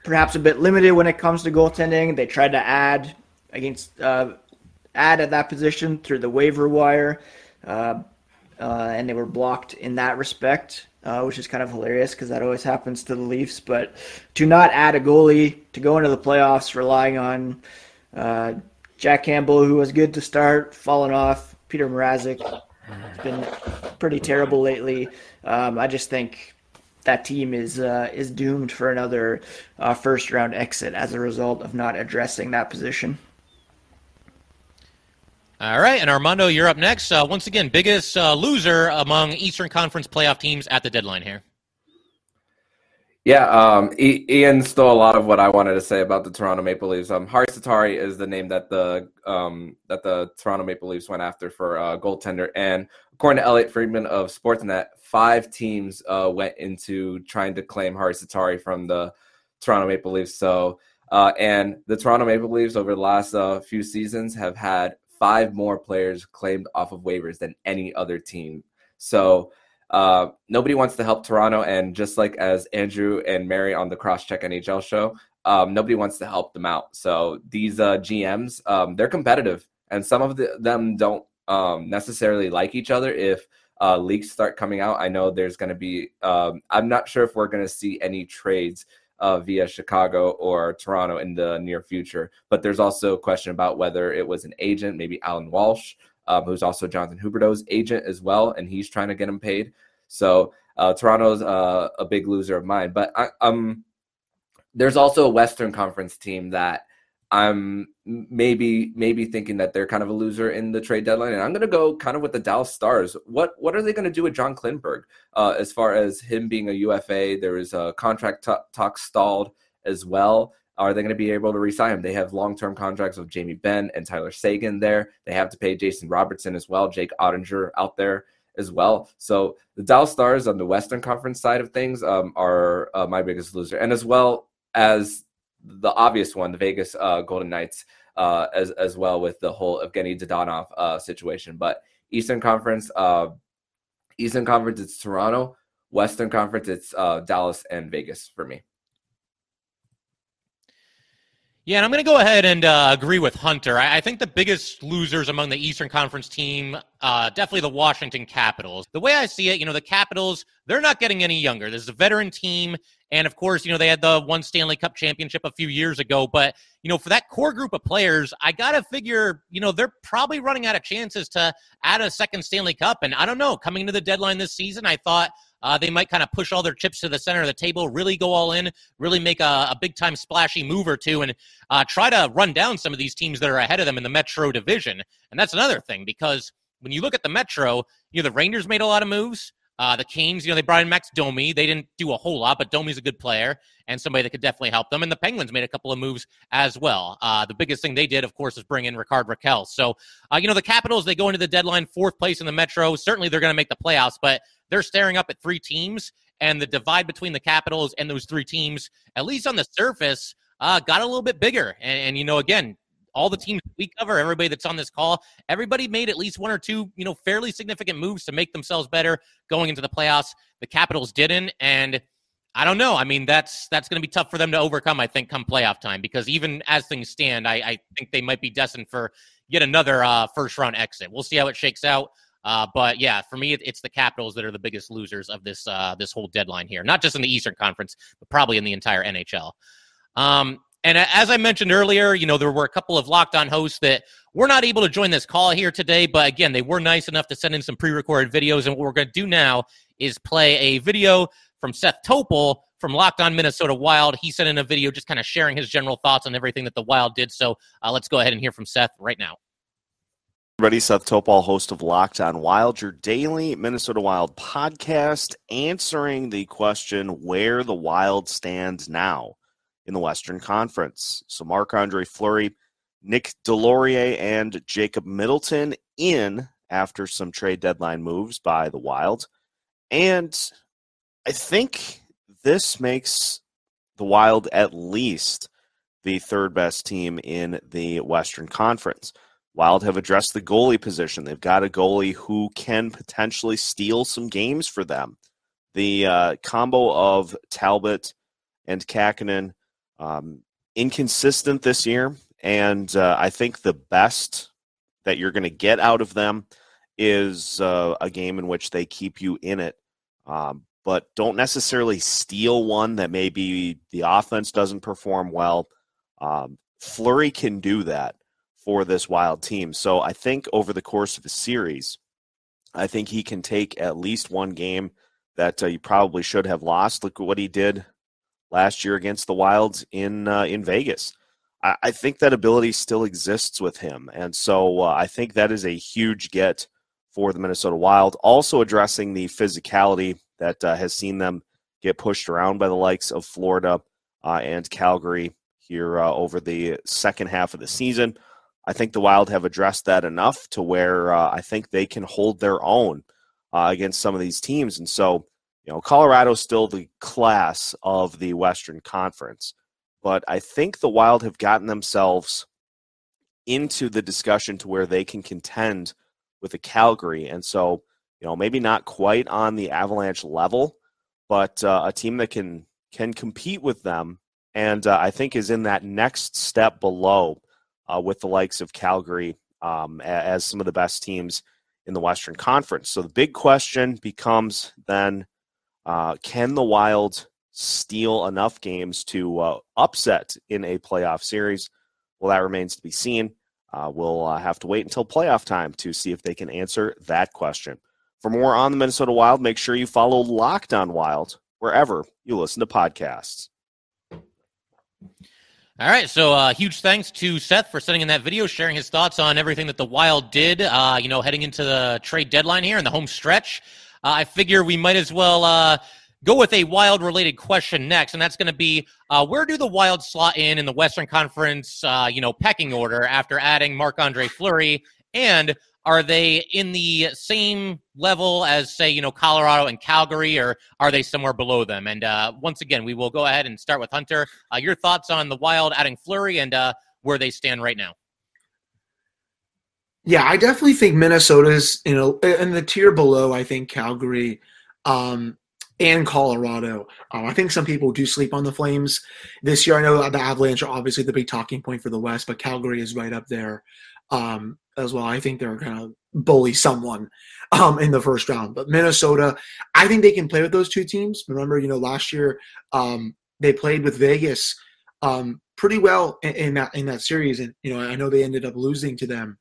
perhaps a bit limited when it comes to goaltending. They tried to add against uh, add at that position through the waiver wire, uh, uh, and they were blocked in that respect, uh, which is kind of hilarious because that always happens to the Leafs. But to not add a goalie to go into the playoffs, relying on uh, Jack Campbell, who was good to start, fallen off. Petr Mrazek has been pretty terrible lately. Um, I just think that team is uh, is doomed for another uh, first round exit as a result of not addressing that position.
All right, and Armando, you're up next. Uh, once again, biggest uh, loser among Eastern Conference playoff teams at the deadline here.
Yeah, um, Ian stole a lot of what I wanted to say about the Toronto Maple Leafs. Um, Harri Sateri is the name that the um, that the Toronto Maple Leafs went after for uh, goaltender, and according to Elliotte Friedman of Sportsnet, five teams uh, went into trying to claim Harri Sateri from the Toronto Maple Leafs. So, uh, and the Toronto Maple Leafs over the last uh, few seasons have had five more players claimed off of waivers than any other team. So uh, nobody wants to help Toronto, and just like as Andrew and Mary on the Crosscheck NHL show, um, nobody wants to help them out. So these uh, GMs, um, they're competitive, and some of the, them don't um, necessarily like each other. If uh, leaks start coming out, I know there's going to be. Um, I'm not sure if we're going to see any trades uh, via Chicago or Toronto in the near future. But there's also a question about whether it was an agent, maybe Allan Walsh, um, who's also Jonathan Huberdeau's agent as well, and he's trying to get him paid. So uh, Toronto's uh, a big loser of mine. But I, um, there's also a Western Conference team that I'm maybe maybe thinking that they're kind of a loser in the trade deadline, and I'm going to go kind of with the Dallas Stars. What what are they going to do with John Klingberg uh, as far as him being a UFA? There is a contract t- talk stalled as well. Are they going to be able to resign him? They have long term contracts with Jamie Benn and Tyler Seguin there. They have to pay Jason Robertson as well, Jake Oettinger out there as well. So the Dallas Stars on the Western Conference side of things um, are uh, my biggest loser, and as well as the obvious one, the Vegas uh, Golden Knights, uh, as as well with the whole Evgeny Dadonov uh, situation. But Eastern Conference, uh, Eastern Conference, it's Toronto. Western Conference, it's uh, Dallas and Vegas for me.
Yeah, and I'm going to go ahead and uh, agree with Hunter. I, I, think the biggest losers among the Eastern Conference team, definitely the Washington Capitals. The way I see it, you know, the Capitals, they're not getting any younger. This is a veteran team. And of course, you know, they had the one Stanley Cup championship a few years ago. But, you know, for that core group of players, I got to figure, you know, they're probably running out of chances to add a second Stanley Cup. And I don't know, coming into the deadline this season, I thought uh, they might kind of push all their chips to the center of the table, really go all in, really make a, a big time splashy move or two, and uh, try to run down some of these teams that are ahead of them in the Metro division. And that's another thing because when you look at the Metro, you know, the Rangers made a lot of moves. Uh, the Canes, you know, they brought in Max Domi. They didn't do a whole lot, but Domi's a good player and somebody that could definitely help them. And the Penguins made a couple of moves as well. Uh, the biggest thing they did, of course, is bring in Rickard Rakell. So, uh, you know, the Capitals, they go into the deadline fourth place in the Metro. Certainly they're going to make the playoffs, but they're staring up at three teams. And the divide between the Capitals and those three teams, at least on the surface, uh, got a little bit bigger. And, and, you know, again, all the teams we cover, everybody that's on this call, everybody made at least one or two, you know, fairly significant moves to make themselves better going into the playoffs. The Capitals didn't, and I don't know. I mean, that's that's going to be tough for them to overcome. I think come playoff time because even as things stand, I, I think they might be destined for yet another uh, first round exit. We'll see how it shakes out. Uh, but yeah, for me, it's the Capitals that are the biggest losers of this uh, this whole deadline here. Not just in the Eastern Conference, but probably in the entire NHL. Um, and as I mentioned earlier, you know, there were a couple of locked on hosts that were not able to join this call here today. But again, they were nice enough to send in some pre recorded videos. And what we're going to do now is play a video from Seth Topol from Locked On Minnesota Wild. He sent in a video just kind of sharing his general thoughts on everything that the Wild did. So uh, let's go ahead and hear from Seth right now.
Everybody, Seth Topol, host of Locked On Wild, your daily Minnesota Wild podcast, answering the question where the Wild stands now in the Western Conference. So Marc Andre Fleury, Nick Deslauriers, and Jacob Middleton in after some trade deadline moves by the Wild. And I think this makes the Wild at least the third best team in the Western Conference. Wild have addressed the goalie position. They've got a goalie who can potentially steal some games for them. The uh, combo of Talbot and Kahkonen um, inconsistent this year, and uh, I think the best that you're going to get out of them is uh, a game in which they keep you in it, um, but don't necessarily steal one that maybe the offense doesn't perform well. Um, Fleury can do that for this wild team. So I think over the course of the series, I think he can take at least one game that uh, you probably should have lost. Look at what he did last year against the Wilds in uh, in Vegas. I, I, think that ability still exists with him, and so uh, I think that is a huge get for the Minnesota Wild. Also addressing the physicality that uh, has seen them get pushed around by the likes of Florida uh, and Calgary here uh, over the second half of the season. I think the Wild have addressed that enough to where uh, I think they can hold their own against some of these teams, and so you know, Colorado's still the class of the Western Conference, but I think the Wild have gotten themselves into the discussion to where they can contend with the Calgary, and so you know maybe not quite on the Avalanche level, but uh, a team that can can compete with them, and uh, I think is in that next step below uh, with the likes of Calgary um, as some of the best teams in the Western Conference. So the big question becomes then uh, can the Wild steal enough games to uh, upset in a playoff series? Well, that remains to be seen. Uh, we'll uh, have to wait until playoff time to see if they can answer that question. For more on the Minnesota Wild, make sure you follow Locked On Wild wherever you listen to podcasts.
All right, so uh, huge thanks to Seth for sending in that video, sharing his thoughts on everything that the Wild did. Uh, you know, heading into the trade deadline here in the home stretch. Uh, I figure we might as well uh, go with a Wild related question next, and that's going to be uh, where do the Wild slot in in the Western Conference, uh, you know, pecking order after adding Marc Andre Fleury and are they in the same level as, say, you know, Colorado and Calgary, or are they somewhere below them? And uh, once again, we will go ahead and start with Hunter. Uh, your thoughts on the Wild adding Fleury and where they stand right now?
Yeah, I definitely think Minnesota's you know in the tier below. I think Calgary um, and Colorado. Um, I think some people do sleep on the Flames this year. I know the Avalanche are obviously the big talking point for the West, but Calgary is right up there um, as well. I think they're going to bully someone um, in the first round. But Minnesota, I think they can play with those two teams. Remember, you know, last year um, they played with Vegas um, pretty well in, in, that in that series, and you know, I know they ended up losing to them.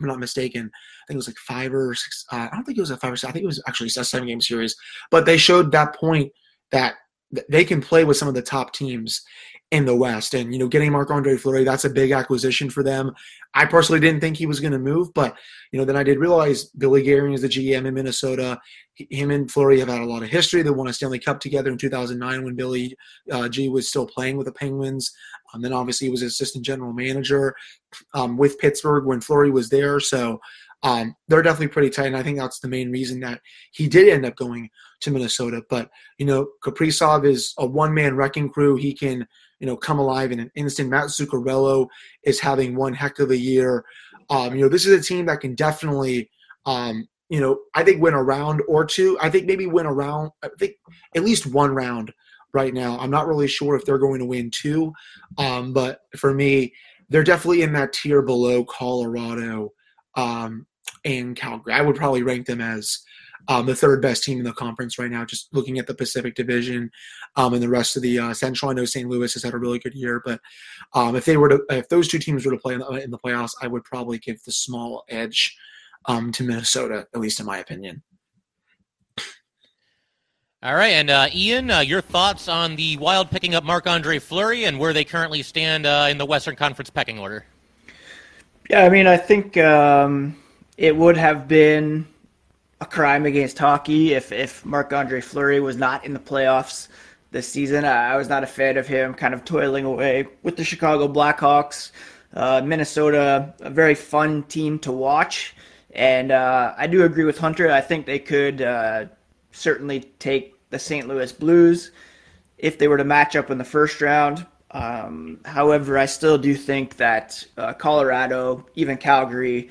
I'm not mistaken. I think it was like five or six. Uh, I don't think it was a five or six. I think it was actually a seven game series. But they showed that point that they can play with some of the top teams in the West. And, you know, getting Marc Andre Fleury, that's a big acquisition for them. I personally didn't think he was going to move, but, you know, then I did realize Billy Guerin is the GM in Minnesota. Him and Fleury have had a lot of history. They won a Stanley Cup together in 2009 when Billy uh, G was still playing with the Penguins. Um, then obviously he was assistant general manager um, with Pittsburgh when Fleury was there. So um, they're definitely pretty tight. And I think that's the main reason that he did end up going to Minnesota. But, you know, Kaprizov is a one man wrecking crew. He can – you know, come alive in an instant. Matt Zuccarello is having one heck of a year. Um, you know, this is a team that can definitely, um, you know, I think win a round or two. I think maybe win a round. I think at least one round right now. I'm not really sure if they're going to win two, um, but for me, they're definitely in that tier below Colorado um, and Calgary. I would probably rank them as um, the third best team in the conference right now. Just looking at the Pacific Division um, and the rest of the uh, Central, I know St. Louis has had a really good year, but um, if they were to, if those two teams were to play in the, in the playoffs, I would probably give the small edge um, to Minnesota, at least in my opinion.
All right, and uh, Ian, uh, your thoughts on the Wild picking up Marc Andre Fleury and where they currently stand uh, in the Western Conference pecking order?
Yeah, I mean, I think um, it would have been a crime against hockey if if Marc Andre Fleury was not in the playoffs this season. I, I, was not a fan of him, kind of toiling away with the Chicago Blackhawks. Uh, Minnesota, a very fun team to watch, and uh, I do agree with Hunter. I think they could uh, certainly take the St. Louis Blues if they were to match up in the first round. Um, however, I still do think that uh, Colorado, even Calgary,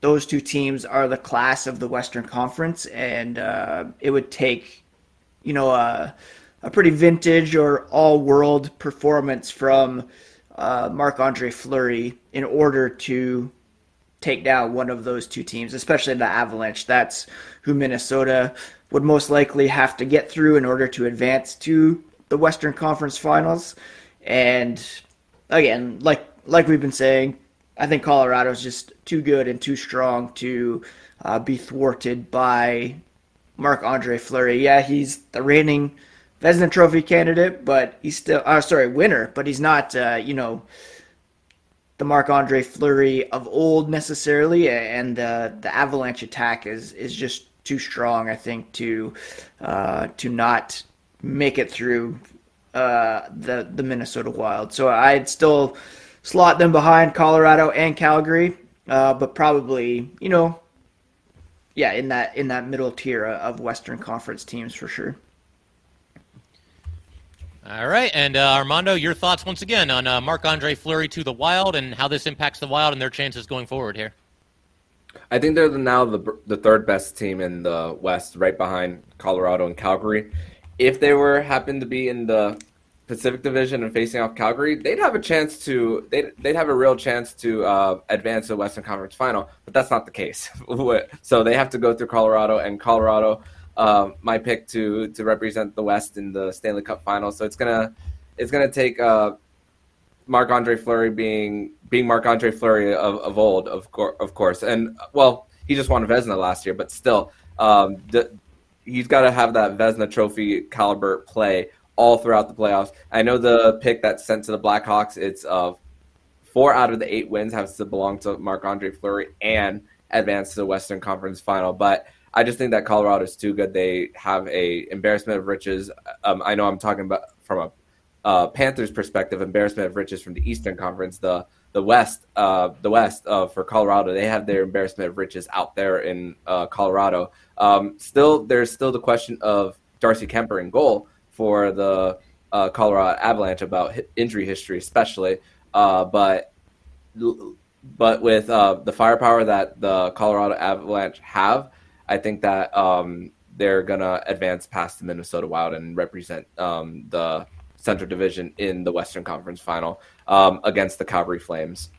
those two teams are the class of the Western Conference, and uh, it would take, you know, a, a pretty vintage or all-world performance from uh, Andre Fleury in order to take down one of those two teams, especially the Avalanche. That's who Minnesota would most likely have to get through in order to advance to the Western Conference Finals. And again, like like we've been saying, I think Colorado is just too good and too strong to uh, be thwarted by Marc Andre Fleury. Yeah, he's the reigning Vezina Trophy candidate, but he's still, uh, sorry, winner, but he's not, uh, you know, the Marc Andre Fleury of old necessarily. And the Avalanche attack is is just too strong, I think, to uh, to not make it through uh, the the Minnesota Wild. So I'd still slot them behind Colorado and Calgary, uh, but probably you know, yeah, in that in that middle tier of Western Conference teams for sure.
All right, and uh, Armando, your thoughts once again on uh, Marc Andre Fleury to the Wild and how this impacts the Wild and their chances going forward here.
I think they're now the the third best team in the West, right behind Colorado and Calgary. If they were happened to be in the Pacific Division and facing off Calgary, they'd have a chance to they'd, they'd have a real chance to uh, advance to the Western Conference Final, but that's not the case. so they have to go through Colorado, and Colorado, uh, my pick to to represent the West in the Stanley Cup Final. So it's gonna it's gonna take uh, Andre Fleury being being Marc Andre Fleury of, of old, of, course, of course. And well, he just won a Vezina last year, but still, um, the, he's got to have that Vezina Trophy caliber play all throughout the playoffs. I know the pick that's sent to the Blackhawks. It's of uh, four out of the eight wins has to belong to Marc Andre Fleury and advance to the Western Conference Final, but. I just think that Colorado is too good. They have a embarrassment of riches. Um, I know I'm talking about from a uh, Panthers perspective, embarrassment of riches from the Eastern Conference, the the West, uh, the West uh, for Colorado, they have their embarrassment of riches out there in uh, Colorado. Um, still, there's still the question of Darcy Kuemper in goal for the uh, Colorado Avalanche about injury history, especially. Uh, but but with the firepower that the Colorado Avalanche have, I think that um, they're gonna advance past the Minnesota Wild and represent um, the Central Division in the Western Conference Final um, against the Calgary Flames.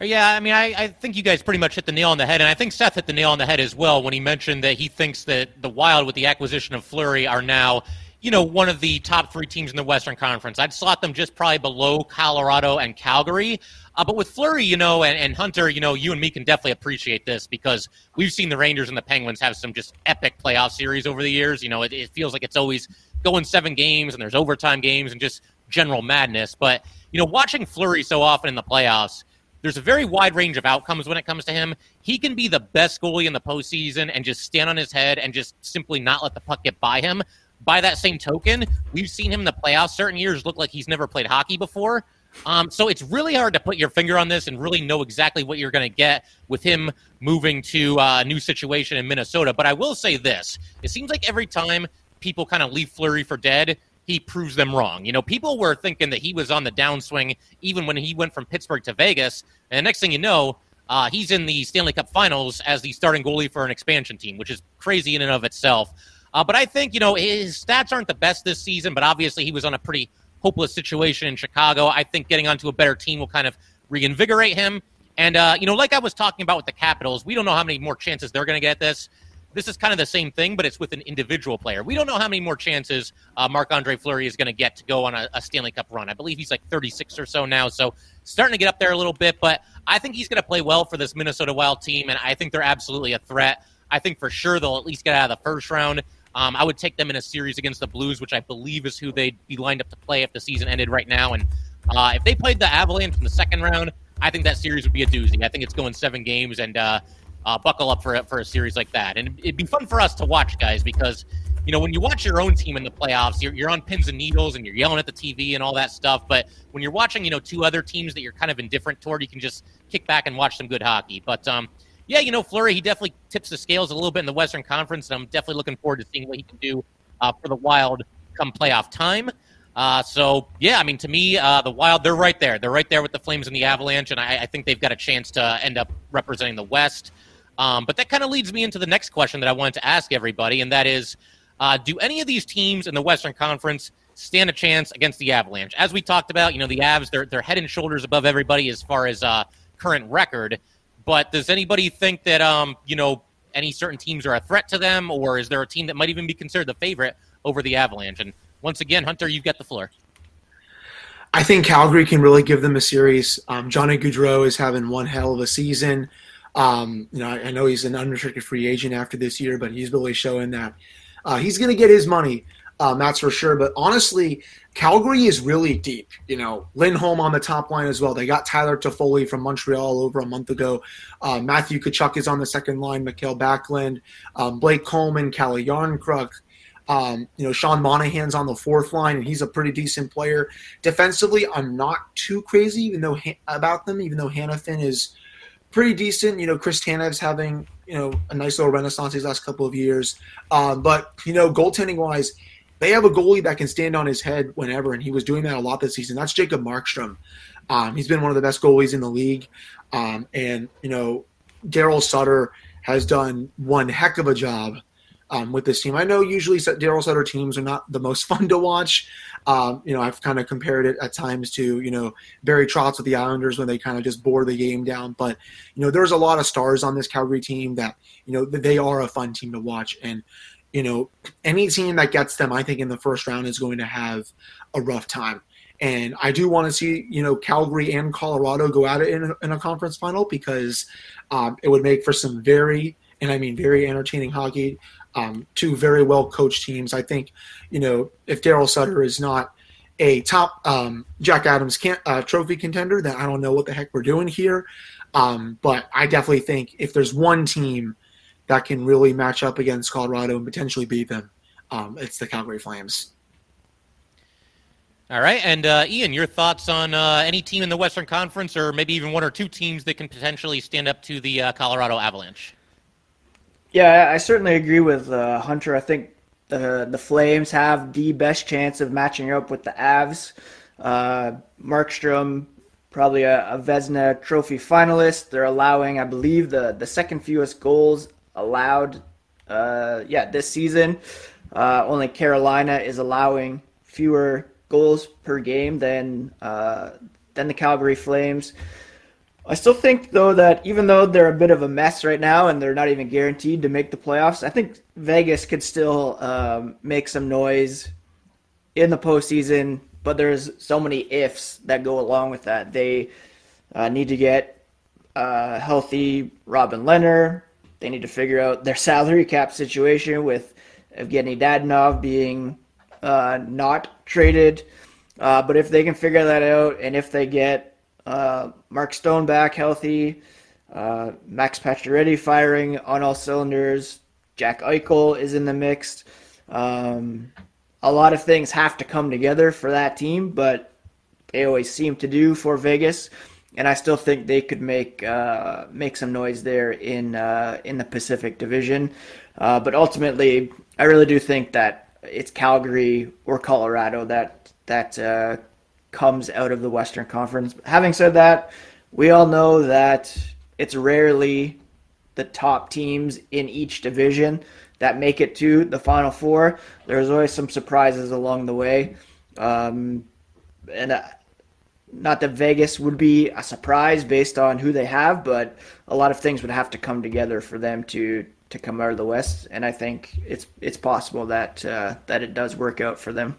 Yeah, I mean, I, I, think you guys pretty much hit the nail on the head, and I think Seth hit the nail on the head as well when he mentioned that he thinks that the Wild, with the acquisition of Fleury, are now, you know, one of the top three teams in the Western Conference. I'd slot them just probably below Colorado and Calgary. Uh, but with Fleury, you know, and, and, Hunter, you know, you and me can definitely appreciate this because we've seen the Rangers and the Penguins have some just epic playoff series over the years. You know, it, it feels like it's always going seven games and there's overtime games and just general madness. But, you know, watching Fleury so often in the playoffs, there's a very wide range of outcomes when it comes to him. He can be the best goalie in the postseason and just stand on his head and just simply not let the puck get by him. By that same token, we've seen him in the playoffs certain years look like he's never played hockey before. Um, so it's really hard to put your finger on this and really know exactly what you're going to get with him moving to a new situation in Minnesota. But I will say this: it seems like every time people kind of leave Fleury for dead, he proves them wrong. You know, people were thinking that he was on the downswing even when he went from Pittsburgh to Vegas, and the next thing you know, uh, he's in the Stanley Cup Finals as the starting goalie for an expansion team, which is crazy in and of itself. Uh, but I think you know his stats aren't the best this season, but obviously he was on a pretty hopeless situation in Chicago. I think getting onto a better team will kind of reinvigorate him. And, uh, you know, like I was talking about with the Capitals, we don't know how many more chances they're going to get this. This is kind of the same thing, but it's with an individual player. We don't know how many more chances uh, Marc Andre Fleury is going to get to go on a, a, Stanley Cup run. I believe he's like 36 or so now, so starting to get up there a little bit. But I think he's going to play well for this Minnesota Wild team, and I think they're absolutely a threat. I think for sure they'll at least get out of the first round. Um, I would take them in a series against the Blues, which I believe is who they'd be lined up to play if the season ended right now. And uh, if they played the Avalanche in the second round, I think that series would be a doozy. I think it's going seven games, and uh, uh, buckle up for for a series like that. And it'd be fun for us to watch, guys, because you know when you watch your own team in the playoffs, you're, you're on pins and needles, and you're yelling at the TV and all that stuff. But when you're watching, you know, two other teams that you're kind of indifferent toward, you can just kick back and watch some good hockey. But um, yeah, you know, Fleury he definitely tips the scales a little bit in the Western Conference, and I'm definitely looking forward to seeing what he can do uh, for the Wild come playoff time. Uh, so, yeah, I mean, to me, uh, the Wild, they're right there. They're right there with the Flames and the Avalanche, and I, I think they've got a chance to end up representing the West. Um, but that kind of leads me into the next question that I wanted to ask everybody, and that is uh, do any of these teams in the Western Conference stand a chance against the Avalanche? As we talked about, you know, the Avs, they're, they're head and shoulders above everybody as far as uh, current record. But does anybody think that um, you know any certain teams are a threat to them, or is there a team that might even be considered the favorite over the Avalanche? And once again, Hunter, you've got the floor.
I think Calgary can really give them a series. Um, Johnny Gaudreau is having one hell of a season. Um, you know, I, I, know he's an unrestricted free agent after this year, but he's really showing that uh, he's going to get his money. Um, that's for sure. But honestly, Calgary is really deep. You know, Lindholm on the top line as well. They got Tyler Toffoli from Montreal over a month ago. Uh, Matthew Tkachuk is on the second line. Mikael Backlund, um, Blake Coleman, Calle Jarnkrok. Um, you know, Sean Monahan's on the fourth line, and he's a pretty decent player. Defensively, I'm not too crazy, even though about them. Even though Hanifin is pretty decent. You know, Chris Tanev's having you know a nice little renaissance these last couple of years. Um, but you know, goaltending wise they have a goalie that can stand on his head whenever, and he was doing that a lot this season. That's Jacob Markstrom. Um, he's been one of the best goalies in the league, um, and you know Daryl Sutter has done one heck of a job um, with this team. I know usually Daryl Sutter teams are not the most fun to watch. Um, you know, I've kind of compared it at times to you know Barry Trotz with the Islanders when they kind of just bore the game down. But you know, there's a lot of stars on this Calgary team that you know they are a fun team to watch, and you know, any team that gets them, I think, in the first round is going to have a rough time. And I do want to see, you know, Calgary and Colorado go at it in, in a conference final because um, it would make for some very, and I mean very entertaining hockey. Um, two very well coached teams. I think, you know, if Daryl Sutter is not a top um, Jack Adams can, uh, trophy contender, then I don't know what the heck we're doing here. Um, but I definitely think if there's one team that can really match up against Colorado and potentially beat them, um, it's the Calgary Flames.
All right, and uh, Ian, your thoughts on uh, any team in the Western Conference, or maybe even one or two teams that can potentially stand up to the uh, Colorado Avalanche?
Yeah, I certainly agree with uh, Hunter. I think the the Flames have the best chance of matching up with the Avs. Uh, Markstrom, probably a, a Vezina Trophy finalist. They're allowing, I believe, the the second fewest goals allowed. Uh, yeah, this season. Uh, only Carolina is allowing fewer goals per game than uh, than the Calgary Flames. I still think though that even though they're a bit of a mess right now and they're not even guaranteed to make the playoffs, I think Vegas could still um, make some noise in the postseason. But there's so many ifs that go along with that. They uh, need to get uh, healthy Robin Lehner. They need to figure out their salary cap situation with Evgeny Dadonov being uh, not traded. Uh, but if they can figure that out, and if they get uh, Mark Stone back healthy, uh, Max Pacioretty firing on all cylinders, Jack Eichel is in the mix. Um, a lot of things have to come together for that team, but they always seem to do for Vegas. And I still think they could make uh, make some noise there in uh, in the Pacific Division. but ultimately, I really do think that it's Calgary or Colorado that that uh, comes out of the Western Conference. Having said that, we all know that it's rarely the top teams in each division that make it to the Final Four. There's always some surprises along the way, um, and. Uh, not that Vegas would be a surprise based on who they have, but a lot of things would have to come together for them to to come out of the West, and I think it's it's possible that uh, that it does work out for them.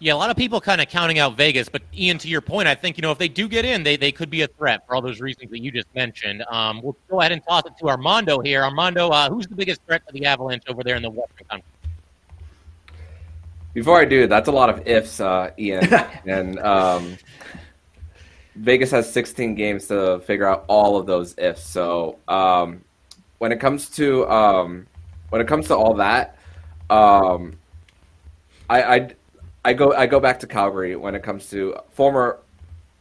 Yeah, a lot of people kind of counting out Vegas, but Ian, to your point, I think you know if they do get in, they they could be a threat for all those reasons that you just mentioned. Um, we'll go ahead and toss it to Armando here. Armando, uh, who's the biggest threat to the Avalanche over there in the Western Conference?
Before I do, that's a lot of ifs, uh, Ian, and um, Vegas has 16 games to figure out all of those ifs. So um, when it comes to um, when it comes to all that, um, I, I I go I go back to Calgary when it comes to former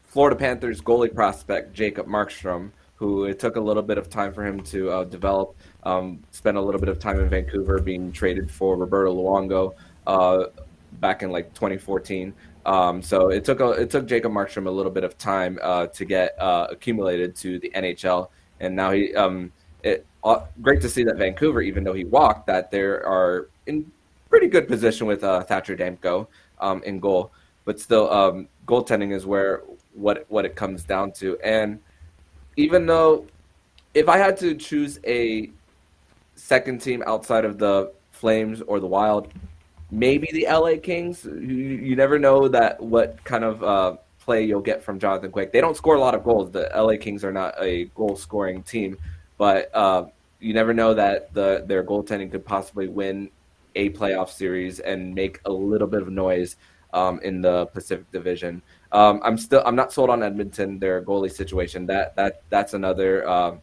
Florida Panthers goalie prospect Jacob Markstrom, who it took a little bit of time for him to uh, develop. Um, spent a little bit of time in Vancouver, being traded for Roberto Luongo uh, back in like 2014. Um, so it took a, it took Jacob Markstrom a little bit of time uh, to get uh, accumulated to the NHL, and now he um, it, uh, great to see that Vancouver, even though he walked, that they are in pretty good position with uh, Thatcher Demko um, in goal. But still, um, goaltending is where what what it comes down to. And even though, if I had to choose a second team outside of the Flames or the Wild, maybe the LA Kings. You, you never know that what kind of uh, play you'll get from Jonathan Quick. They don't score a lot of goals. The LA Kings are not a goal scoring team, but uh, you never know that the their goaltending could possibly win a playoff series and make a little bit of noise um, in the Pacific Division. Um, I'm still I'm not sold on Edmonton their goalie situation. That that that's another um,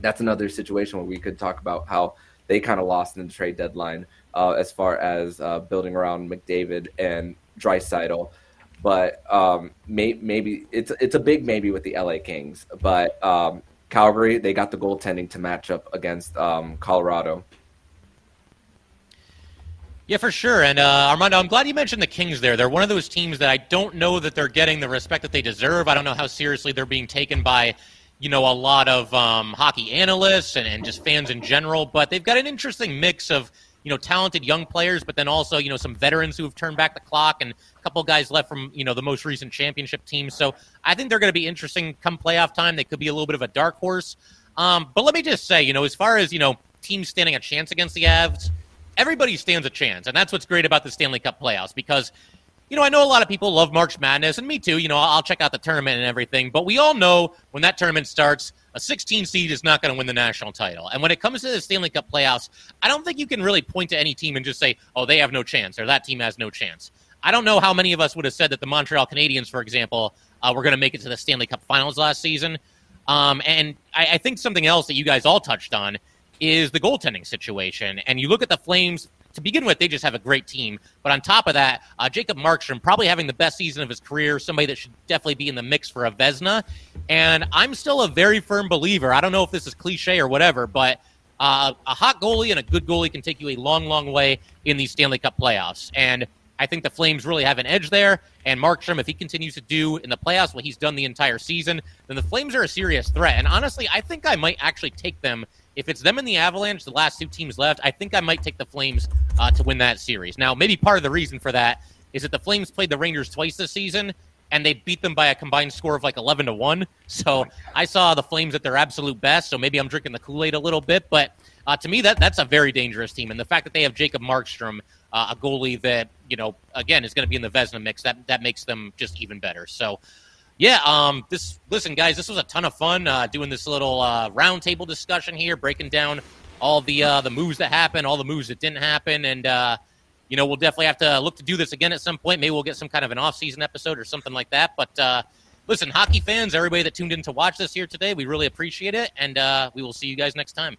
that's another situation where we could talk about how they kind of lost in the trade deadline uh, as far as uh, building around McDavid and Draisaitl. But um, may, maybe it's it's a big maybe with the LA Kings. But um, Calgary, they got the goaltending to match up against um, Colorado.
Yeah, for sure. And uh, Armando, I'm glad you mentioned the Kings there. They're one of those teams that I don't know that they're getting the respect that they deserve. I don't know how seriously they're being taken by, you know, a lot of um, hockey analysts and, and just fans in general. But they've got an interesting mix of you know talented young players, but then also you know some veterans who have turned back the clock and a couple guys left from you know the most recent championship team. So I think they're going to be interesting come playoff time. They could be a little bit of a dark horse. Um, but let me just say, you know, as far as you know, teams standing a chance against the Avs, everybody stands a chance, and that's what's great about the Stanley Cup playoffs because you know, I know a lot of people love March Madness, and me too. You know, I'll check out the tournament and everything, but we all know when that tournament starts, a 16 seed is not going to win the national title. And when it comes to the Stanley Cup playoffs, I don't think you can really point to any team and just say, oh, they have no chance or that team has no chance. I don't know how many of us would have said that the Montreal Canadiens, for example, uh, were going to make it to the Stanley Cup finals last season. Um, and I, I think something else that you guys all touched on is the goaltending situation. And you look at the Flames to begin with, they just have a great team. But on top of that, uh, Jacob Markstrom probably having the best season of his career, somebody that should definitely be in the mix for a Vezina. And I'm still a very firm believer. I don't know if this is cliche or whatever, but uh, a hot goalie and a good goalie can take you a long, long way in these Stanley Cup playoffs. And I think the Flames really have an edge there. And Markstrom, if he continues to do in the playoffs what he's done the entire season, then the Flames are a serious threat. And honestly, I think I might actually take them if it's them and the Avalanche, the last two teams left, I think I might take the Flames uh, to win that series. Now, maybe part of the reason for that is that the Flames played the Rangers twice this season, and they beat them by a combined score of like 11 to 1. So I saw the Flames at their absolute best, so maybe I'm drinking the Kool Aid a little bit. But uh, to me, that that's a very dangerous team. And the fact that they have Jacob Markstrom, uh, a goalie that, you know, again, is going to be in the Vezina mix, that, that makes them just even better. So yeah, um, this listen, guys, this was a ton of fun uh, doing this little uh, roundtable discussion here, breaking down all the uh, the moves that happened, all the moves that didn't happen, and uh, you know we'll definitely have to look to do this again at some point. Maybe we'll get some kind of an off season episode or something like that. But uh, listen, hockey fans, everybody that tuned in to watch this here today, we really appreciate it, and uh, we will see you guys next time.